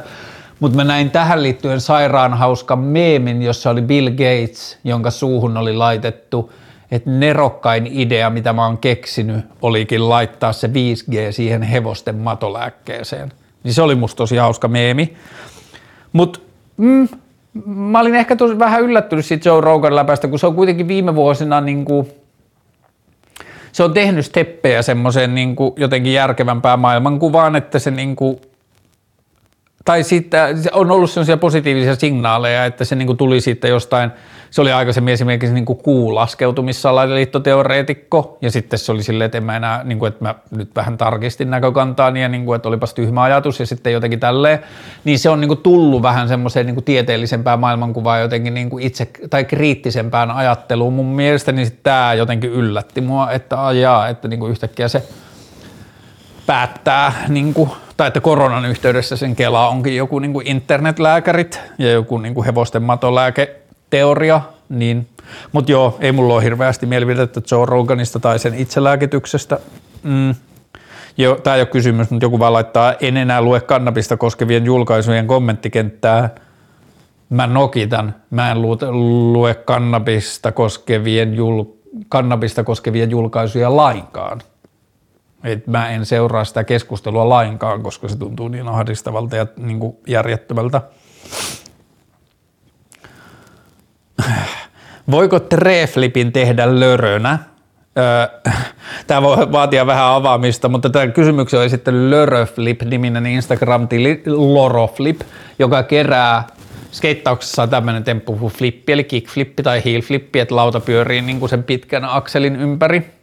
Mutta mä näin tähän liittyen sairaan hauskan meemin, jossa oli Bill Gates, jonka suuhun oli laitettu – että nerokkain idea, mitä mä oon keksinyt, olikin laittaa se 5G siihen hevosten matolääkkeeseen. Niin se oli musta tosi hauska meemi. Mutta mm, mä olin ehkä tosi vähän yllättynyt siitä Joe Rogan läpästä, kun se on kuitenkin viime vuosina niin kuin, se on tehnyt steppejä semmoiseen niin jotenkin järkevämpään maailmankuvaan, että se niin kuin, tai siitä on ollut sellaisia positiivisia signaaleja, että se niin kuin tuli siitä jostain – se oli aikaisemmin esimerkiksi niin kuin kuulaskeutumissalailiittoteoreetikko, ja sitten se oli silleen, että en mä enää, niin kuin, että mä nyt vähän tarkistin näkökantaani, ja niin kuin, että olipas tyhmä ajatus, ja sitten jotenkin tälleen, niin se on niin kuin tullut vähän semmoiseen niin tieteellisempään maailmankuvaan jotenkin niin kuin itse, tai kriittisempään ajatteluun. Mun mielestä niin tämä jotenkin yllätti mua, että ajaa, että niin kuin yhtäkkiä se päättää, niin kuin, tai että koronan yhteydessä sen Kela onkin joku niin kuin internetlääkärit ja joku niin kuin hevosten matolääketeoria, niin, mutta joo, ei mulla ole hirveästi mielipidettä Joe Roganista tai sen itselääkityksestä. Mm. Tämä ei ole kysymys, mutta joku vaan laittaa, en enää lue kannabista koskevien julkaisujen kommenttikenttää. Mä nokitan, mä en lue kannabista koskevien, jul, kannabista koskevien julkaisuja lainkaan. Et mä en seuraa sitä keskustelua lainkaan, koska se tuntuu niin ahdistavalta ja niin järjettömältä. Voiko treflipin tehdä lörönä? Tämä voi vaatia vähän avaamista, mutta tämä kysymyksen on esittänyt Löröflip-niminen Instagram-tili Loroflip, joka kerää skeittauksessa tämmöinen temppu flippi, eli kickflippi tai heelflippi, että lauta pyörii niin kuin sen pitkän akselin ympäri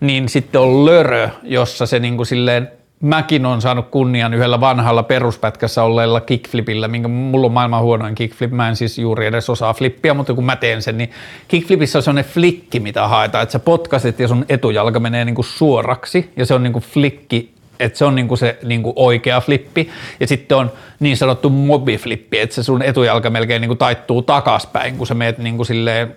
niin sitten on Lörö, jossa se niin kuin silleen mäkin on saanut kunnian yhdellä vanhalla peruspätkässä olleella kickflipillä, minkä mulla on maailman huonoin kickflip, mä en siis juuri edes osaa flippiä, mutta kun mä teen sen, niin kickflipissä on sellainen flikki, mitä haetaan, että sä potkasit ja sun etujalka menee niinku suoraksi ja se on niinku flikki, että se on niinku se niinku oikea flippi. Ja sitten on niin sanottu mobiflippi, että se sun etujalka melkein niinku taittuu takaspäin, kun sä meet niinku silleen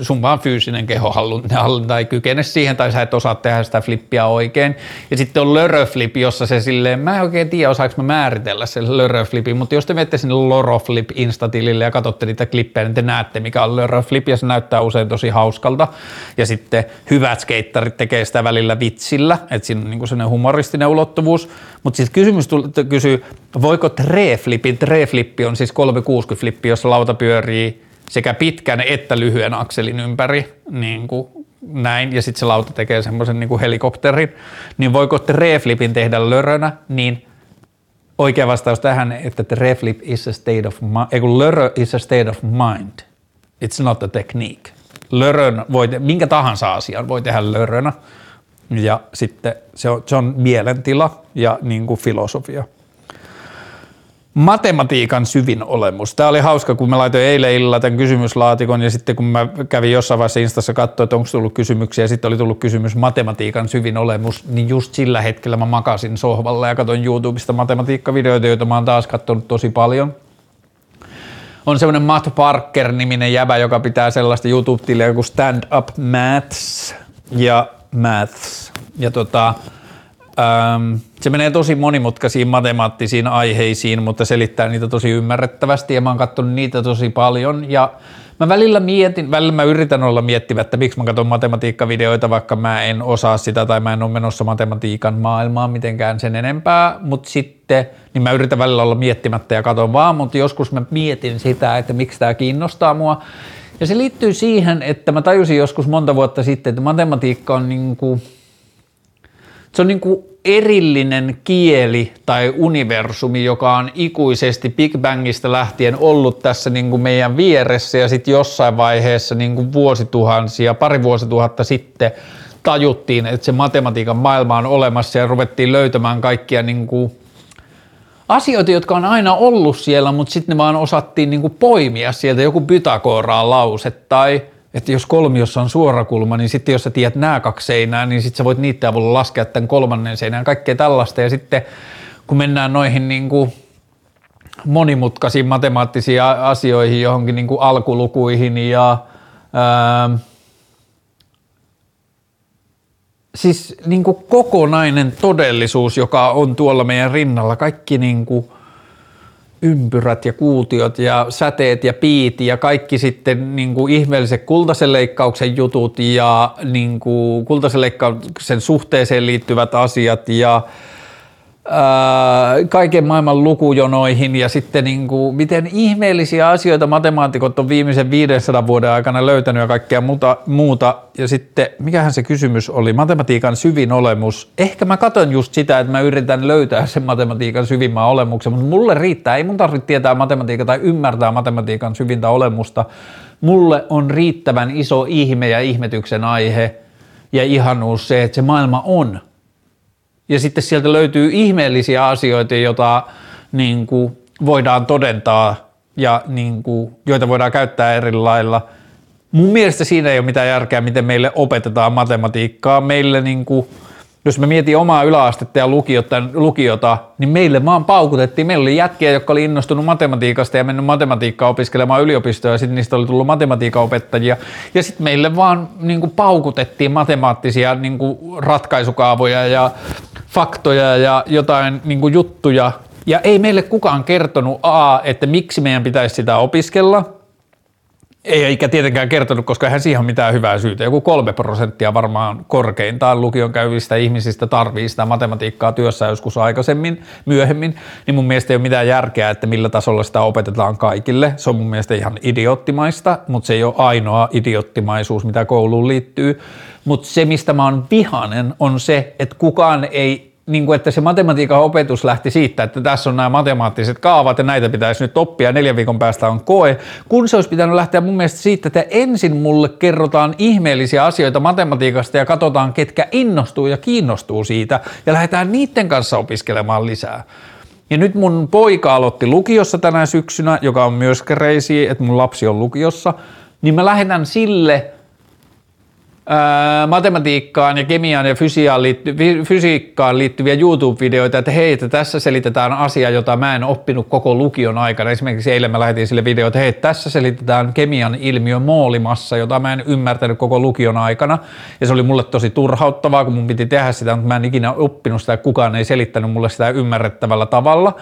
sun vaan fyysinen kehohallinta ei kykene siihen tai sä et osaa tehdä sitä flippiä oikein. Ja sitten on löröflip, jossa se silleen, mä en oikein tiedä osaanko mä määritellä sen löröflipin, mutta jos te menette sinne loroflip instatilille ja katsotte niitä klippejä, niin te näette mikä on löröflip ja se näyttää usein tosi hauskalta. Ja sitten hyvät skeittarit tekee sitä välillä vitsillä, että siinä on niinku sellainen humoristinen ulottuvuus. Mutta sitten kysymys kysyy, voiko treflippi, treflippi on siis 360 flippi, jossa lauta pyörii sekä pitkän että lyhyen akselin ympäri, niin kuin näin, ja sitten se lauta tekee semmoisen niin helikopterin, niin voiko treflipin tehdä lörönä, niin oikea vastaus tähän, että treflip is a state of mind, ei kun lörö is a state of mind, it's not a technique. Lörön voi, minkä tahansa asian voi tehdä lörönä, ja sitten se on, se on mielentila ja niin kuin filosofia matematiikan syvin olemus. Tämä oli hauska, kun mä laitoin eilen illalla tämän kysymyslaatikon ja sitten kun mä kävin jossain vaiheessa Instassa katsoa, että onko tullut kysymyksiä ja sitten oli tullut kysymys matematiikan syvin olemus, niin just sillä hetkellä mä makasin sohvalla ja katsoin YouTubesta matematiikkavideoita, joita mä oon taas katsonut tosi paljon. On semmoinen Matt Parker-niminen jäbä, joka pitää sellaista YouTube-tiliä kuin Stand Up Maths ja Maths. Ja tota, Ähm, se menee tosi monimutkaisiin matemaattisiin aiheisiin, mutta selittää niitä tosi ymmärrettävästi ja mä oon katsonut niitä tosi paljon ja mä välillä mietin, välillä mä yritän olla miettivä, että miksi mä katson matematiikkavideoita, vaikka mä en osaa sitä tai mä en ole menossa matematiikan maailmaan mitenkään sen enempää, mutta sitten niin mä yritän välillä olla miettimättä ja katon vaan, mutta joskus mä mietin sitä, että miksi tämä kiinnostaa mua. Ja se liittyy siihen, että mä tajusin joskus monta vuotta sitten, että matematiikka on niin kuin, se on niin kuin erillinen kieli tai universumi, joka on ikuisesti Big Bangista lähtien ollut tässä niin kuin meidän vieressä ja sitten jossain vaiheessa niin kuin vuosituhansia, pari vuosituhatta sitten tajuttiin, että se matematiikan maailma on olemassa ja ruvettiin löytämään kaikkia niin kuin asioita, jotka on aina ollut siellä, mutta sitten ne vaan osattiin niin kuin poimia sieltä joku Pythagoraa lause tai – että jos kolmiossa on suorakulma, niin sitten jos sä tiedät nämä kaksi seinää, niin sitten sä voit niiden avulla laskea tämän kolmannen seinään, kaikkea tällaista. Ja sitten kun mennään noihin niin kuin monimutkaisiin matemaattisiin asioihin, johonkin niin kuin alkulukuihin ja ää, siis niin kuin kokonainen todellisuus, joka on tuolla meidän rinnalla, kaikki niin kuin – ympyrät ja kuutiot ja säteet ja piiti ja kaikki sitten niin kuin ihmeelliset kultaisen leikkauksen jutut ja niin kuin kultaisen leikkauksen suhteeseen liittyvät asiat ja kaiken maailman lukujonoihin ja sitten niin kuin, miten ihmeellisiä asioita matemaatikot on viimeisen 500 vuoden aikana löytänyt ja kaikkea muuta, muuta. Ja sitten, mikähän se kysymys oli, matematiikan syvin olemus. Ehkä mä katson just sitä, että mä yritän löytää sen matematiikan syvimmän olemuksen, mutta mulle riittää, ei mun tarvitse tietää matematiikkaa tai ymmärtää matematiikan syvintä olemusta, mulle on riittävän iso ihme ja ihmetyksen aihe ja ihanuus se, että se maailma on. Ja sitten sieltä löytyy ihmeellisiä asioita, joita niin kuin, voidaan todentaa ja niin kuin, joita voidaan käyttää eri lailla. Mun mielestä siinä ei ole mitään järkeä, miten meille opetetaan matematiikkaa. Meille niin kuin, jos me mietin omaa yläastetta ja lukiota, lukiota, niin meille vaan paukutettiin. Meillä oli jätkiä, jotka oli innostunut matematiikasta ja mennyt matematiikkaa opiskelemaan yliopistoa ja sitten niistä oli tullut matematiikan opettajia. Ja sitten meille vaan niin kuin paukutettiin matemaattisia niin kuin ratkaisukaavoja ja faktoja ja jotain niin kuin juttuja. Ja ei meille kukaan kertonut A, että miksi meidän pitäisi sitä opiskella – ei eikä tietenkään kertonut, koska eihän siihen ole mitään hyvää syytä. Joku kolme prosenttia varmaan korkeintaan lukion käyvistä ihmisistä tarvii sitä matematiikkaa työssä joskus aikaisemmin, myöhemmin, niin mun mielestä ei ole mitään järkeä, että millä tasolla sitä opetetaan kaikille. Se on mun mielestä ihan idioottimaista, mutta se ei ole ainoa idioottimaisuus, mitä kouluun liittyy. Mutta se, mistä mä oon vihanen, on se, että kukaan ei niin kuin, että se matematiikan opetus lähti siitä, että tässä on nämä matemaattiset kaavat ja näitä pitäisi nyt oppia, neljän viikon päästä on koe, kun se olisi pitänyt lähteä mun mielestä siitä, että ensin mulle kerrotaan ihmeellisiä asioita matematiikasta ja katsotaan, ketkä innostuu ja kiinnostuu siitä ja lähdetään niiden kanssa opiskelemaan lisää. Ja nyt mun poika aloitti lukiossa tänä syksynä, joka on myös crazy, että mun lapsi on lukiossa, niin mä lähetän sille – matematiikkaan ja kemiaan ja liitty, fysiikkaan liittyviä YouTube-videoita, että hei, että tässä selitetään asia, jota mä en oppinut koko lukion aikana. Esimerkiksi eilen mä lähetin sille video, että hei, tässä selitetään kemian ilmiö moolimassa, jota mä en ymmärtänyt koko lukion aikana. Ja se oli mulle tosi turhauttavaa, kun mun piti tehdä sitä, mutta mä en ikinä oppinut sitä, kukaan ei selittänyt mulle sitä ymmärrettävällä tavalla.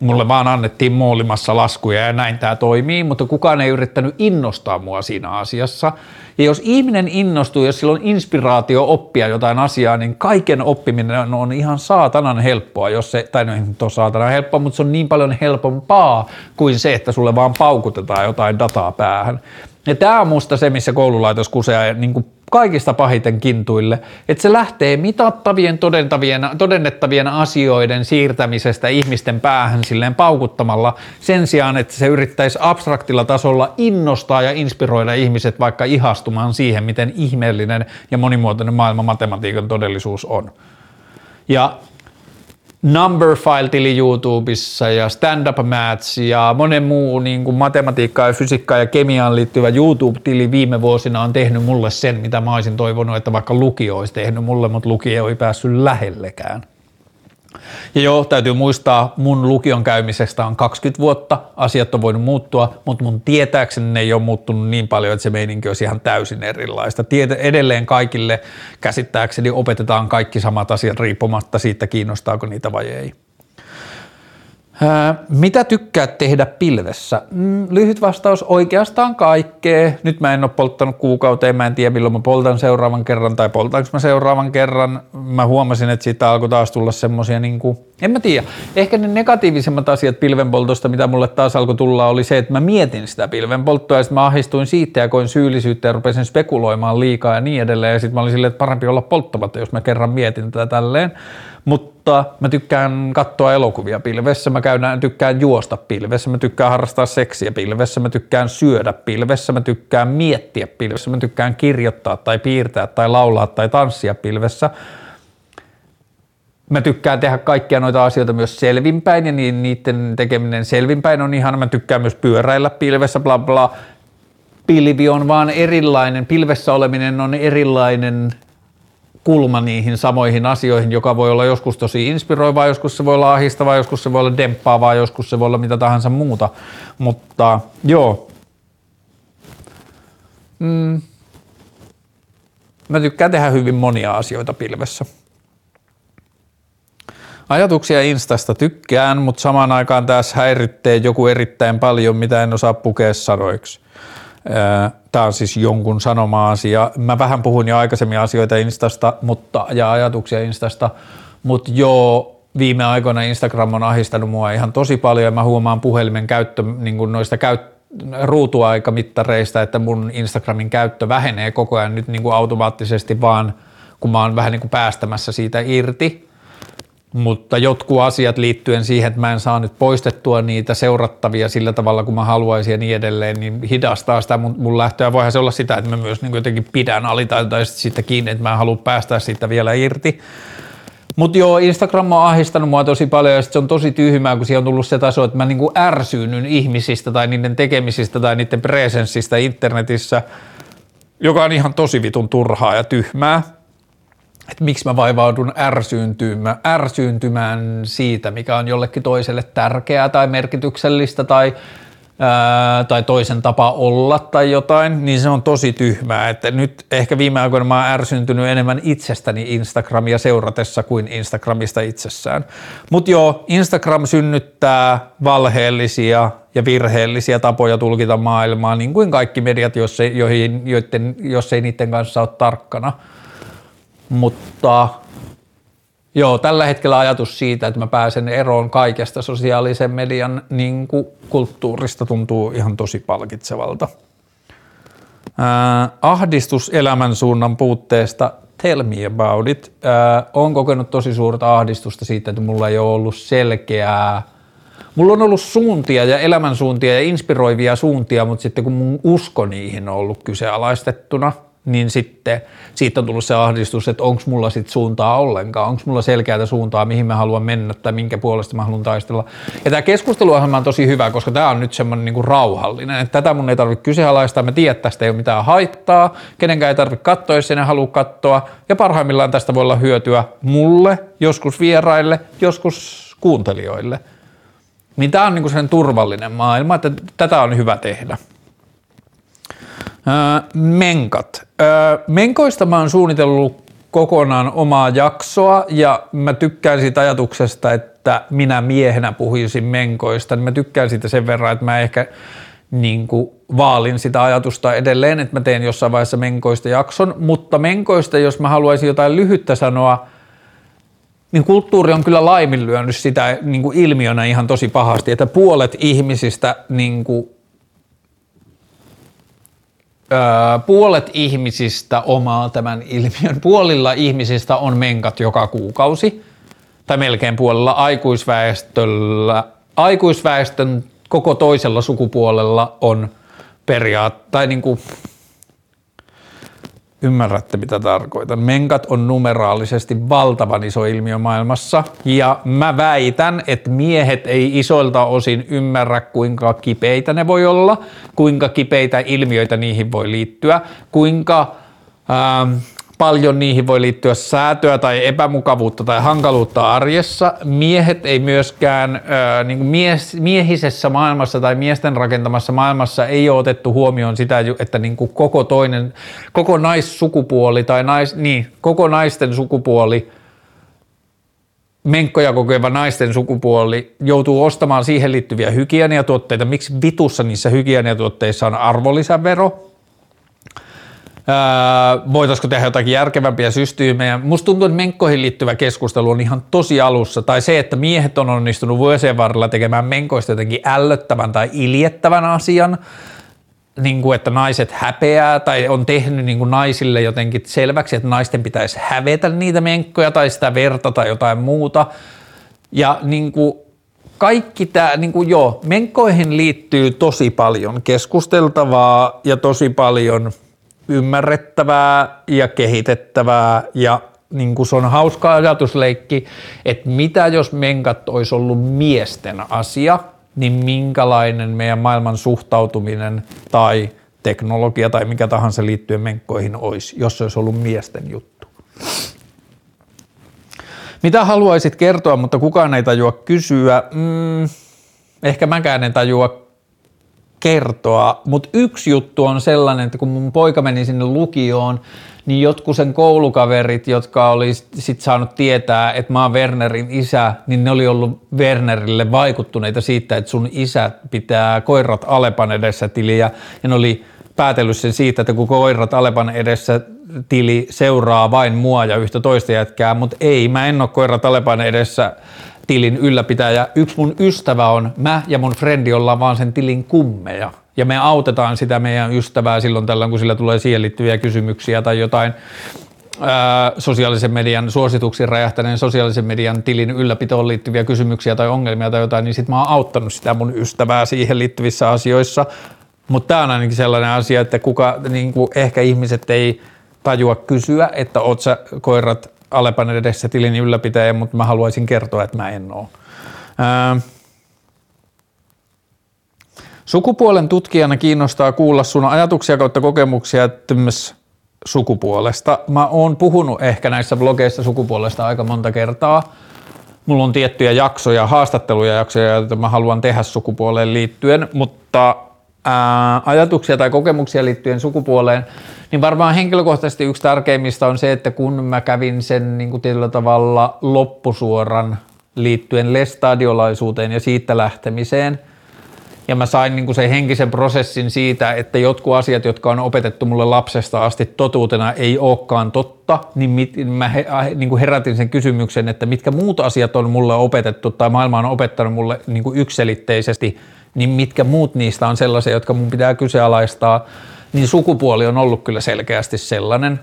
Mulle vaan annettiin moolimassa laskuja ja näin tämä toimii, mutta kukaan ei yrittänyt innostaa mua siinä asiassa. Ja jos ihminen innostuu, jos sillä on inspiraatio oppia jotain asiaa, niin kaiken oppiminen on ihan saatanan helppoa, jos se, tai no ei nyt ole saatanan helppoa, mutta se on niin paljon helpompaa kuin se, että sulle vaan paukutetaan jotain dataa päähän. Ja tämä on musta se, missä koululaitos kusee niin kuin kaikista pahiten kintuille, että se lähtee mitattavien, todentavien, todennettavien asioiden siirtämisestä ihmisten päähän silleen paukuttamalla sen sijaan, että se yrittäisi abstraktilla tasolla innostaa ja inspiroida ihmiset vaikka ihastumaan siihen, miten ihmeellinen ja monimuotoinen maailma matematiikan todellisuus on. Ja Numberfile-tili YouTubessa ja Stand Up Mats ja monen muu niin kuin matematiikkaan ja fysiikkaan ja kemiaan liittyvä YouTube-tili viime vuosina on tehnyt mulle sen, mitä mä olisin toivonut, että vaikka lukio olisi tehnyt mulle, mutta lukio ei päässyt lähellekään. Ja joo, täytyy muistaa, mun lukion käymisestä on 20 vuotta, asiat on voinut muuttua, mutta mun tietääkseni ne ei ole muuttunut niin paljon, että se meininki olisi ihan täysin erilaista. Tiet- edelleen kaikille käsittääkseni opetetaan kaikki samat asiat riippumatta siitä, kiinnostaako niitä vai ei. Mitä tykkäät tehdä pilvessä? Mm, lyhyt vastaus, oikeastaan kaikkea. Nyt mä en ole polttanut kuukauteen, mä en tiedä milloin mä poltan seuraavan kerran tai poltaanko mä seuraavan kerran. Mä huomasin, että siitä alkoi taas tulla semmosia niin kuin, en mä tiedä. Ehkä ne negatiivisemmat asiat pilvenpoltosta, mitä mulle taas alkoi tulla, oli se, että mä mietin sitä pilvenpolttoa ja sitten mä ahdistuin siitä ja koin syyllisyyttä ja rupesin spekuloimaan liikaa ja niin edelleen. Ja sitten mä olin silleen, että parempi olla polttamatta, jos mä kerran mietin tätä tälleen mutta mä tykkään katsoa elokuvia pilvessä, mä käyn, tykkään juosta pilvessä, mä tykkään harrastaa seksiä pilvessä, mä tykkään syödä pilvessä, mä tykkään miettiä pilvessä, mä tykkään kirjoittaa tai piirtää tai laulaa tai tanssia pilvessä. Mä tykkään tehdä kaikkia noita asioita myös selvinpäin ja niiden tekeminen selvinpäin on ihan, mä tykkään myös pyöräillä pilvessä, bla bla. Pilvi on vaan erilainen, pilvessä oleminen on erilainen kulma niihin samoihin asioihin, joka voi olla joskus tosi inspiroivaa, joskus se voi olla ahistavaa, joskus se voi olla demppaavaa, joskus se voi olla mitä tahansa muuta. Mutta joo. Mm. Mä tykkään tehdä hyvin monia asioita pilvessä. Ajatuksia Instasta tykkään, mutta samaan aikaan tässä häirittee joku erittäin paljon, mitä en osaa pukea sanoiksi. Tämä on siis jonkun sanoma asia. Mä vähän puhun jo aikaisemmin asioita Instasta mutta, ja ajatuksia Instasta, mutta joo, viime aikoina Instagram on ahistanut mua ihan tosi paljon ja mä huomaan puhelimen käyttö niin kuin noista käyt, ruutuaikamittareista, että mun Instagramin käyttö vähenee koko ajan nyt niin kuin automaattisesti vaan, kun mä oon vähän niin kuin päästämässä siitä irti. Mutta jotkut asiat liittyen siihen, että mä en saa nyt poistettua niitä seurattavia sillä tavalla, kun mä haluaisin ja niin edelleen, niin hidastaa sitä mun, mun lähtöä. Voihan se olla sitä, että mä myös niin jotenkin pidän alitaitaisesti siitä kiinni, että mä en halua päästä siitä vielä irti. Mutta joo, Instagram on ahdistanut mua tosi paljon ja se on tosi tyhmää, kun siihen on tullut se taso, että mä niinku ärsyynyn ihmisistä tai niiden tekemisistä tai niiden presenssistä internetissä, joka on ihan tosi vitun turhaa ja tyhmää että miksi mä vaivaudun ärsyyntymään, ärsyyntymään siitä, mikä on jollekin toiselle tärkeää tai merkityksellistä tai, ää, tai toisen tapa olla tai jotain, niin se on tosi tyhmää. Että nyt ehkä viime aikoina mä oon ärsyntynyt enemmän itsestäni Instagramia seuratessa kuin Instagramista itsessään. Mutta joo, Instagram synnyttää valheellisia ja virheellisiä tapoja tulkita maailmaa, niin kuin kaikki mediat, jos ei, joihin, joiden, jos ei niiden kanssa ole tarkkana – mutta joo, tällä hetkellä ajatus siitä, että mä pääsen eroon kaikesta sosiaalisen median niin kuin kulttuurista tuntuu ihan tosi palkitsevalta. Äh, ahdistus elämän suunnan puutteesta, tell me about it. Äh, olen kokenut tosi suurta ahdistusta siitä, että mulla ei ole ollut selkeää Mulla on ollut suuntia ja elämänsuuntia ja inspiroivia suuntia, mutta sitten kun mun usko niihin on ollut kyseenalaistettuna – niin sitten siitä on tullut se ahdistus, että onko mulla sitten suuntaa ollenkaan, onko mulla selkeää suuntaa, mihin mä haluan mennä tai minkä puolesta mä haluan taistella. Ja tämä keskusteluohjelma on tosi hyvä, koska tämä on nyt semmoinen niinku rauhallinen, että tätä mun ei tarvitse kyseenalaistaa, mä tiedän, että tästä ei ole mitään haittaa, kenenkään ei tarvitse katsoa, jos ei halua katsoa, ja parhaimmillaan tästä voi olla hyötyä mulle, joskus vieraille, joskus kuuntelijoille. Niin tämä on niinku sen turvallinen maailma, että tätä on hyvä tehdä. Menkat. Menkoista mä oon suunnitellut kokonaan omaa jaksoa ja mä tykkään siitä ajatuksesta, että minä miehenä puhuisin menkoista. Mä tykkään siitä sen verran, että mä ehkä niin kuin vaalin sitä ajatusta edelleen, että mä teen jossain vaiheessa menkoista jakson, mutta menkoista, jos mä haluaisin jotain lyhyttä sanoa, niin kulttuuri on kyllä laiminlyönyt sitä niin kuin ilmiönä ihan tosi pahasti, että puolet ihmisistä niin kuin Öö, puolet ihmisistä omaa tämän ilmiön. Puolilla ihmisistä on menkat joka kuukausi, tai melkein puolella aikuisväestöllä. Aikuisväestön koko toisella sukupuolella on periaat, tai niin kuin Ymmärrätte, mitä tarkoitan. Menkat on numeraalisesti valtavan iso ilmiö maailmassa, ja mä väitän, että miehet ei isoilta osin ymmärrä, kuinka kipeitä ne voi olla, kuinka kipeitä ilmiöitä niihin voi liittyä, kuinka... Ähm, paljon niihin voi liittyä säätöä tai epämukavuutta tai hankaluutta arjessa. Miehet ei myöskään, äh, niin kuin mies, miehisessä maailmassa tai miesten rakentamassa maailmassa ei ole otettu huomioon sitä, että niin kuin koko toinen, koko naissukupuoli tai nais, niin, koko naisten sukupuoli menkkoja kokeva naisten sukupuoli joutuu ostamaan siihen liittyviä hygieniatuotteita. Miksi vitussa niissä hygieniatuotteissa on arvonlisävero? Öö, voitaisiko tehdä jotakin järkevämpiä systeemejä. Musta tuntuu, että menkkoihin liittyvä keskustelu on ihan tosi alussa. Tai se, että miehet on onnistunut vuosien varrella tekemään menkoista jotenkin ällöttävän tai iljettävän asian. Niin kuin, että naiset häpeää tai on tehnyt niin kuin naisille jotenkin selväksi, että naisten pitäisi hävetä niitä menkkoja tai sitä verta tai jotain muuta. Ja niin kuin, kaikki tämä, niin kuin joo, menkkoihin liittyy tosi paljon keskusteltavaa ja tosi paljon – ymmärrettävää ja kehitettävää ja niin kuin se on hauska ajatusleikki, että mitä jos menkat olisi ollut miesten asia, niin minkälainen meidän maailman suhtautuminen tai teknologia tai mikä tahansa liittyen menkkoihin olisi, jos se olisi ollut miesten juttu. Mitä haluaisit kertoa, mutta kukaan ei tajua kysyä? Mm, ehkä mäkään en tajua kertoa, mutta yksi juttu on sellainen, että kun mun poika meni sinne lukioon, niin jotkut sen koulukaverit, jotka oli sit saanut tietää, että mä oon Wernerin isä, niin ne oli ollut Wernerille vaikuttuneita siitä, että sun isä pitää koirat Alepan edessä tiliä, ja ne oli päätellyt sen siitä, että kun koirat Alepan edessä tili seuraa vain mua ja yhtä toista jätkää, mutta ei, mä en ole koirat Alepan edessä tilin ylläpitäjä. Yksi mun ystävä on, mä ja mun frendi ollaan vaan sen tilin kummeja. Ja me autetaan sitä meidän ystävää silloin tällöin, kun sillä tulee siihen liittyviä kysymyksiä tai jotain. ää, sosiaalisen median suosituksiin räjähtäneen sosiaalisen median tilin ylläpitoon liittyviä kysymyksiä tai ongelmia tai jotain, niin sitten mä oon auttanut sitä mun ystävää siihen liittyvissä asioissa. Mutta tämä on ainakin sellainen asia, että kuka, niin ehkä ihmiset ei tajua kysyä, että oot sä koirat Alepan edessä tilin ylläpitäjä, mutta mä haluaisin kertoa, että mä en oo. Ää, Sukupuolen tutkijana kiinnostaa kuulla sun ajatuksia kautta kokemuksia myös sukupuolesta. Mä oon puhunut ehkä näissä blogeissa sukupuolesta aika monta kertaa. Mulla on tiettyjä jaksoja, haastatteluja jaksoja, joita mä haluan tehdä sukupuoleen liittyen, mutta ää, ajatuksia tai kokemuksia liittyen sukupuoleen, niin varmaan henkilökohtaisesti yksi tärkeimmistä on se, että kun mä kävin sen niin kuin tietyllä tavalla loppusuoran liittyen lestadiolaisuuteen ja siitä lähtemiseen – ja mä sain niin kuin sen henkisen prosessin siitä, että jotkut asiat, jotka on opetettu mulle lapsesta asti totuutena, ei olekaan totta, niin mit, mä he, äh, niin kuin herätin sen kysymyksen, että mitkä muut asiat on mulle opetettu tai maailma on opettanut mulle niin kuin ykselitteisesti, niin mitkä muut niistä on sellaisia, jotka mun pitää kyseenalaistaa, niin sukupuoli on ollut kyllä selkeästi sellainen.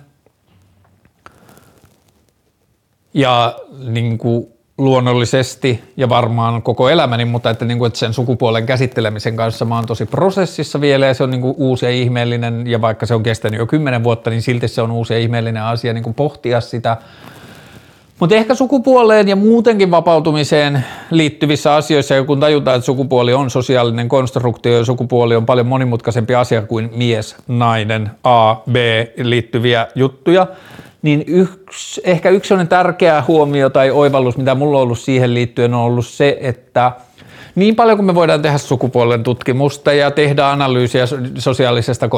Ja niin kuin luonnollisesti ja varmaan koko elämäni, mutta että, niin kuin, että sen sukupuolen käsittelemisen kanssa mä oon tosi prosessissa vielä ja se on niin kuin uusi ja ihmeellinen ja vaikka se on kestänyt jo kymmenen vuotta, niin silti se on uusi ja ihmeellinen asia niin kuin pohtia sitä. Mutta ehkä sukupuoleen ja muutenkin vapautumiseen liittyvissä asioissa, kun tajutaan, että sukupuoli on sosiaalinen konstruktio ja sukupuoli on paljon monimutkaisempi asia kuin mies, nainen, A, B liittyviä juttuja, niin yksi, ehkä yksi tärkeä huomio tai oivallus, mitä mulla on ollut siihen liittyen, on ollut se, että niin paljon kuin me voidaan tehdä sukupuolen tutkimusta ja tehdä analyysiä sosiaalisesta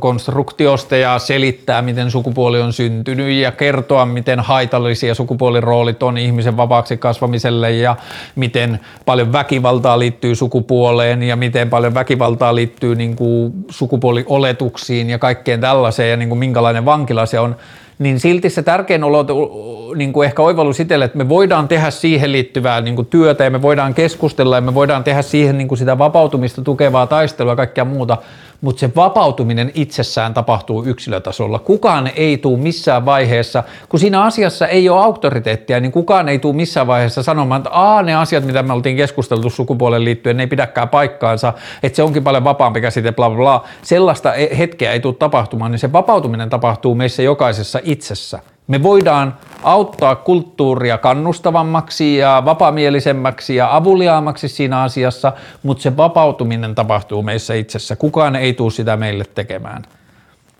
konstruktiosta ja selittää, miten sukupuoli on syntynyt ja kertoa, miten haitallisia sukupuoliroolit on ihmisen vapaaksi kasvamiselle ja miten paljon väkivaltaa liittyy sukupuoleen ja miten paljon väkivaltaa liittyy niin kuin sukupuolioletuksiin ja kaikkeen tällaiseen ja niin kuin minkälainen vankila se on – niin silti se tärkein olo, niin kuin ehkä oivallus itselle, että me voidaan tehdä siihen liittyvää niin kuin työtä ja me voidaan keskustella ja me voidaan tehdä siihen niin kuin sitä vapautumista tukevaa taistelua ja kaikkea muuta, mutta se vapautuminen itsessään tapahtuu yksilötasolla. Kukaan ei tule missään vaiheessa, kun siinä asiassa ei ole auktoriteettia, niin kukaan ei tule missään vaiheessa sanomaan, että Aa, ne asiat, mitä me oltiin keskusteltu sukupuolen liittyen, ne ei pidäkään paikkaansa, että se onkin paljon vapaampi käsite, bla bla bla. Sellaista e- hetkeä ei tule tapahtumaan, niin se vapautuminen tapahtuu meissä jokaisessa itsessä. Me voidaan auttaa kulttuuria kannustavammaksi ja vapaamielisemmäksi ja avuliaammaksi siinä asiassa, mutta se vapautuminen tapahtuu meissä itsessä. Kukaan ei tule sitä meille tekemään.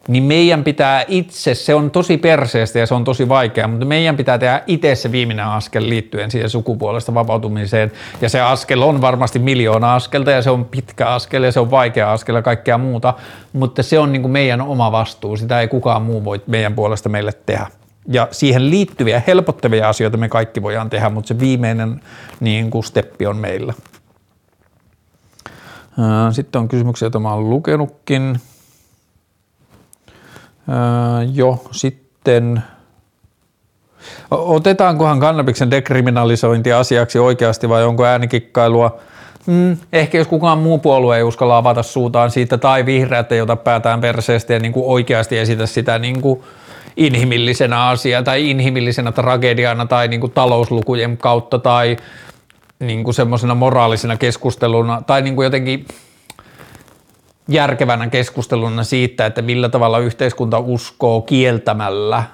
Niin meidän pitää itse, se on tosi perseestä ja se on tosi vaikea, mutta meidän pitää tehdä itse se viimeinen askel liittyen siihen sukupuolesta vapautumiseen. Ja se askel on varmasti miljoona askelta ja se on pitkä askel ja se on vaikea askel ja kaikkea muuta, mutta se on niin kuin meidän oma vastuu. Sitä ei kukaan muu voi meidän puolesta meille tehdä ja siihen liittyviä helpottavia asioita me kaikki voidaan tehdä, mutta se viimeinen niin kuin steppi on meillä. Sitten on kysymyksiä, joita mä oon lukenutkin. Jo, sitten Otetaankohan kannabiksen dekriminalisointi asiaksi oikeasti vai onko äänikikkailua? Mm, ehkä jos kukaan muu puolue ei uskalla avata suutaan siitä tai vihreät ei ota päätään perseestä ja niin kuin oikeasti esitä sitä niin kuin inhimillisenä asiana tai inhimillisenä tragediana tai niin kuin talouslukujen kautta tai niin kuin semmoisena moraalisena keskusteluna tai niin kuin jotenkin järkevänä keskusteluna siitä, että millä tavalla yhteiskunta uskoo kieltämällä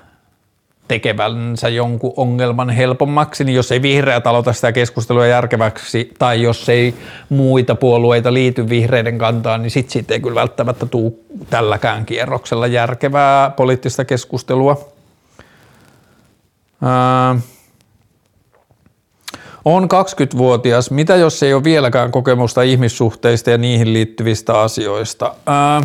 tekevänsä jonkun ongelman helpommaksi, niin jos ei vihreät aloita sitä keskustelua järkeväksi tai jos ei muita puolueita liity vihreiden kantaan, niin sitten siitä ei kyllä välttämättä tule tälläkään kierroksella järkevää poliittista keskustelua. Ää, on 20-vuotias. Mitä jos ei ole vieläkään kokemusta ihmissuhteista ja niihin liittyvistä asioista? Ää,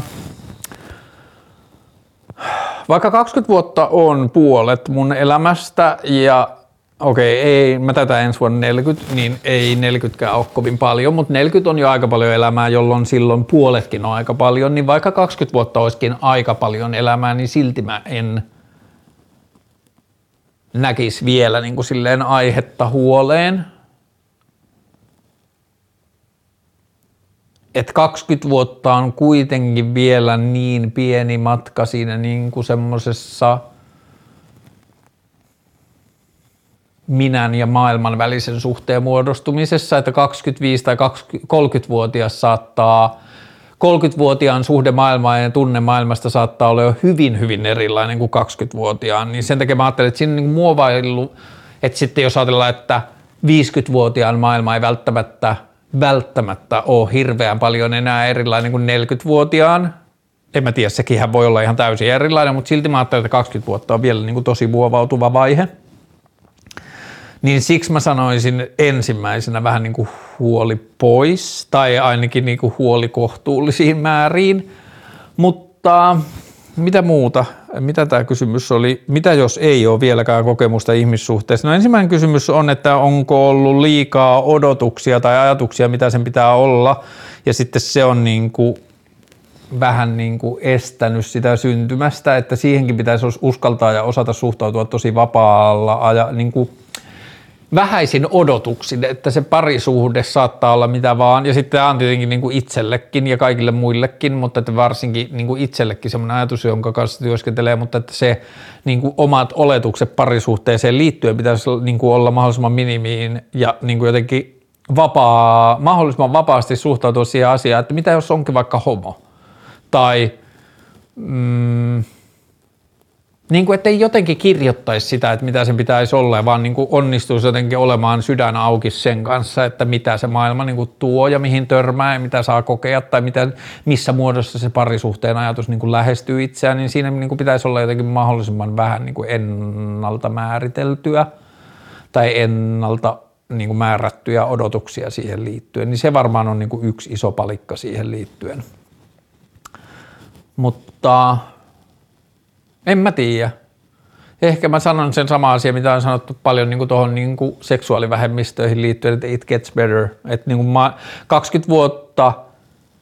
vaikka 20 vuotta on puolet mun elämästä ja okei, okay, ei, mä tätä ensi vuonna 40, niin ei 40kään ole kovin paljon, mutta 40 on jo aika paljon elämää, jolloin silloin puoletkin on aika paljon, niin vaikka 20 vuotta olisikin aika paljon elämää, niin silti mä en näkisi vielä niin kuin silleen aihetta huoleen. Että 20 vuotta on kuitenkin vielä niin pieni matka siinä niin kuin semmoisessa minän ja maailman välisen suhteen muodostumisessa, että 25 tai 30-vuotias saattaa 30-vuotiaan suhde maailmaan ja tunne maailmasta saattaa olla jo hyvin, hyvin erilainen kuin 20-vuotiaan, niin sen takia mä ajattelin, että siinä on niin muovailu, että sitten jos ajatellaan, että 50-vuotiaan maailma ei välttämättä, välttämättä ole hirveän paljon enää erilainen kuin 40-vuotiaan, en mä tiedä, sekin voi olla ihan täysin erilainen, mutta silti mä ajattelin, että 20 vuotta on vielä niin kuin tosi muovautuva vaihe. Niin siksi mä sanoisin ensimmäisenä vähän niin kuin huoli pois, tai ainakin niin kuin huoli kohtuullisiin määriin. Mutta mitä muuta? Mitä tämä kysymys oli? Mitä jos ei ole vieläkään kokemusta ihmissuhteessa? No ensimmäinen kysymys on, että onko ollut liikaa odotuksia tai ajatuksia, mitä sen pitää olla, ja sitten se on niin kuin vähän niin kuin estänyt sitä syntymästä, että siihenkin pitäisi uskaltaa ja osata suhtautua tosi vapaalla niin kuin vähäisin odotuksin, että se parisuhde saattaa olla mitä vaan, ja sitten tämä on tietenkin niin kuin itsellekin ja kaikille muillekin, mutta että varsinkin niin kuin itsellekin semmoinen ajatus, jonka kanssa työskentelee, mutta että se niin kuin omat oletukset parisuhteeseen liittyen pitäisi niin kuin olla mahdollisimman minimiin ja niin kuin jotenkin vapaa, mahdollisimman vapaasti suhtautua siihen asiaan, että mitä jos onkin vaikka homo, tai mm, niin kuin, ettei jotenkin kirjoittaisi sitä, että mitä sen pitäisi olla, vaan niin kuin onnistuisi jotenkin olemaan sydän auki sen kanssa, että mitä se maailma niin kuin tuo ja mihin törmää ja mitä saa kokea tai mitä, missä muodossa se parisuhteen ajatus niin kuin lähestyy itseään, niin siinä niin kuin pitäisi olla jotenkin mahdollisimman vähän niin kuin ennalta määriteltyä tai ennalta niin kuin määrättyjä odotuksia siihen liittyen, niin se varmaan on niin kuin yksi iso palikka siihen liittyen. Mutta en mä tiedä. Ehkä mä sanon sen sama asia, mitä on sanottu paljon niin tuohon niin seksuaalivähemmistöihin liittyen, että it gets better. Että niin kuin 20 vuotta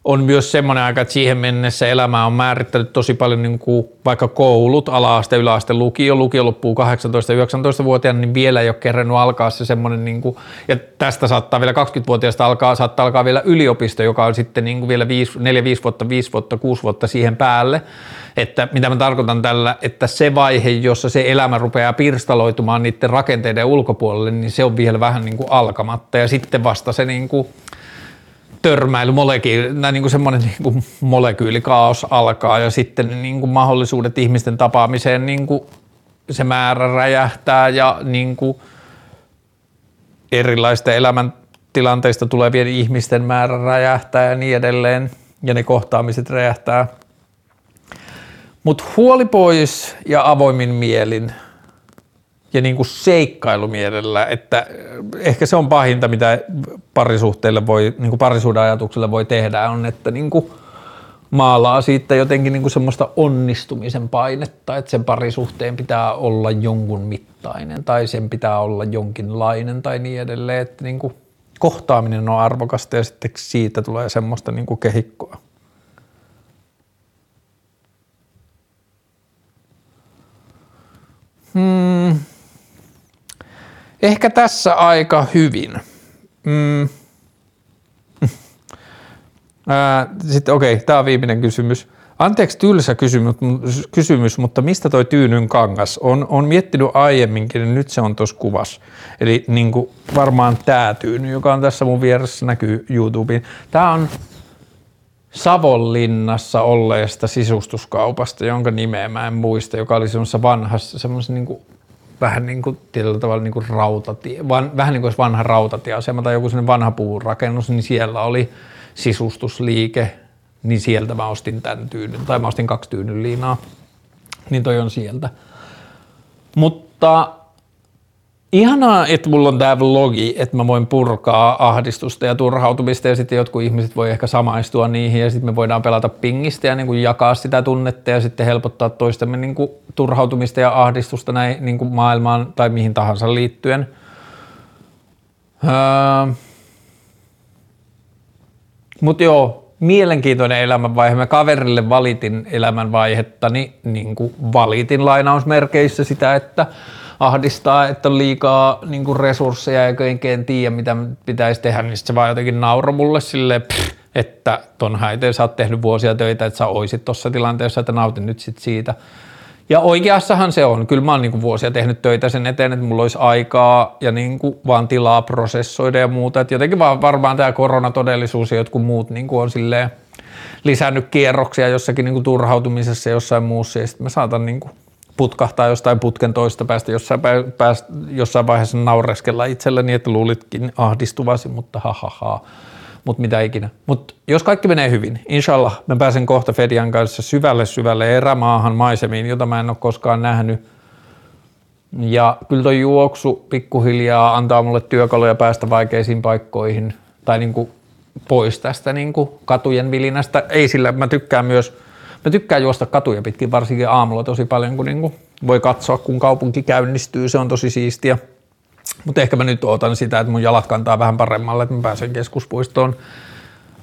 on myös semmoinen aika, että siihen mennessä elämää on määrittänyt tosi paljon niin kuin vaikka koulut, ala-aste, yläaste, lukio, lukio loppuu 18-19-vuotiaana, niin vielä ei ole kerrennyt alkaa se semmoinen, niin kuin, ja tästä saattaa vielä 20-vuotiaasta alkaa, saattaa alkaa vielä yliopisto, joka on sitten niin kuin vielä 4-5 vuotta, 5 vuotta, 6 vuotta siihen päälle, että mitä mä tarkoitan tällä, että se vaihe, jossa se elämä rupeaa pirstaloitumaan niiden rakenteiden ulkopuolelle, niin se on vielä vähän niin kuin alkamatta, ja sitten vasta se niin kuin, törmäily, molekyyli, niin kuin semmoinen niin kuin molekyylikaos alkaa ja sitten niin kuin mahdollisuudet ihmisten tapaamiseen niin kuin se määrä räjähtää ja niin kuin erilaista elämäntilanteista tulevien ihmisten määrä räjähtää ja niin edelleen ja ne kohtaamiset räjähtää. Mutta huoli pois ja avoimin mielin – ja niin kuin seikkailumielellä, että ehkä se on pahinta, mitä parisuhteelle voi, niin kuin parisuuden ajatukselle voi tehdä, on, että niin kuin maalaa siitä jotenkin niin kuin semmoista onnistumisen painetta, että sen parisuhteen pitää olla jonkun mittainen tai sen pitää olla jonkinlainen tai niin edelleen, että niin kuin kohtaaminen on arvokasta ja sitten siitä tulee semmoista niin kuin kehikkoa. Hmm. Ehkä tässä aika hyvin. Mm. Sitten okei, okay, tämä on viimeinen kysymys. Anteeksi tylsä kysymys, mutta mistä toi tyynyn kangas? On, on miettinyt aiemminkin ja nyt se on tuossa kuvassa. Eli niin kuin varmaan tämä tyyny, joka on tässä mun vieressä, näkyy YouTubeen. Tämä on Savonlinnassa olleesta sisustuskaupasta, jonka nimeä mä en muista, joka oli semmoisessa vanhassa, semmoisessa niin kuin vähän niin kuin tietyllä tavalla niin kuin rautatie, van, vähän niin kuin vanha rautatieasema tai joku sellainen vanha puurakennus, niin siellä oli sisustusliike, niin sieltä mä ostin tämän tyynyn, tai mä ostin kaksi tyynyn liinaa, niin toi on sieltä. Mutta ihanaa, että mulla on tämä vlogi, että mä voin purkaa ahdistusta ja turhautumista ja sitten jotkut ihmiset voi ehkä samaistua niihin ja sitten me voidaan pelata pingistä ja niin kuin jakaa sitä tunnetta ja sitten helpottaa toistemme niin kuin turhautumista ja ahdistusta näin niin kuin maailmaan tai mihin tahansa liittyen. Öö. Mutta joo, mielenkiintoinen elämänvaihe. Mä kaverille valitin elämänvaihetta, niin, niin kuin valitin lainausmerkeissä sitä, että ahdistaa, että on liikaa niin kuin resursseja eikä oikein tiedä, mitä pitäisi tehdä, niin se vaan jotenkin nauro mulle silleen, pff, että ton häiteen sä oot tehnyt vuosia töitä, että sä oisit tuossa tilanteessa, että nautin nyt sit siitä. Ja oikeassahan se on. Kyllä mä oon niin vuosia tehnyt töitä sen eteen, että mulla olisi aikaa ja niin kuin vaan tilaa prosessoida ja muuta. Et jotenkin vaan varmaan tämä koronatodellisuus ja jotkut muut niin kuin on silleen lisännyt kierroksia jossakin niin kuin turhautumisessa jossain muussa. Ja sitten mä saatan niin kuin putkahtaa jostain putken toista päästä jossain, päästä, jossain vaiheessa naureskella itselleni, että luulitkin ahdistuvasi, mutta ha ha ha mutta mitä ikinä. Mutta jos kaikki menee hyvin, inshallah, mä pääsen kohta Fedian kanssa syvälle syvälle erämaahan maisemiin, jota mä en ole koskaan nähnyt. Ja kyllä tuo juoksu pikkuhiljaa antaa mulle työkaluja päästä vaikeisiin paikkoihin tai niinku pois tästä niinku katujen vilinästä. Ei sillä, mä tykkään myös, mä tykkään juosta katuja pitkin varsinkin aamulla tosi paljon, kun niinku voi katsoa, kun kaupunki käynnistyy, se on tosi siistiä. Mutta ehkä mä nyt ootan sitä, että mun jalat kantaa vähän paremmalle, että mä pääsen keskuspuistoon.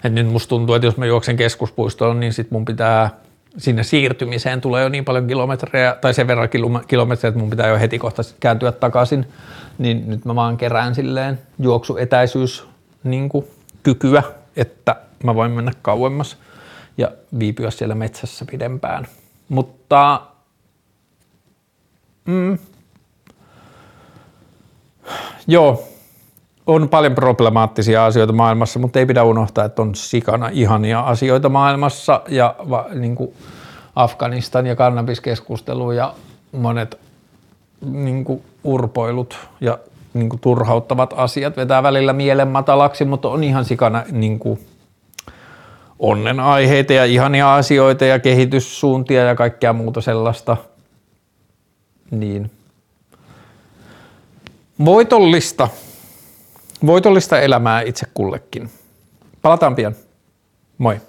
Et nyt musta tuntuu, että jos mä juoksen keskuspuistoon, niin sit mun pitää sinne siirtymiseen tulee jo niin paljon kilometrejä, tai sen verran kilometrejä, että mun pitää jo heti kohta kääntyä takaisin. Niin nyt mä vaan kerään silleen juoksuetäisyys niin kykyä, että mä voin mennä kauemmas ja viipyä siellä metsässä pidempään. Mutta mm, Joo, on paljon problemaattisia asioita maailmassa, mutta ei pidä unohtaa, että on sikana ihania asioita maailmassa ja va, niin kuin Afganistan ja kannabiskeskustelu ja monet niin kuin urpoilut ja niin kuin turhauttavat asiat vetää välillä mielen matalaksi, mutta on ihan sikana niin kuin onnenaiheita ja ihania asioita ja kehityssuuntia ja kaikkea muuta sellaista. Niin Voitollista. Voitollista elämää itse kullekin. Palataan pian. Moi.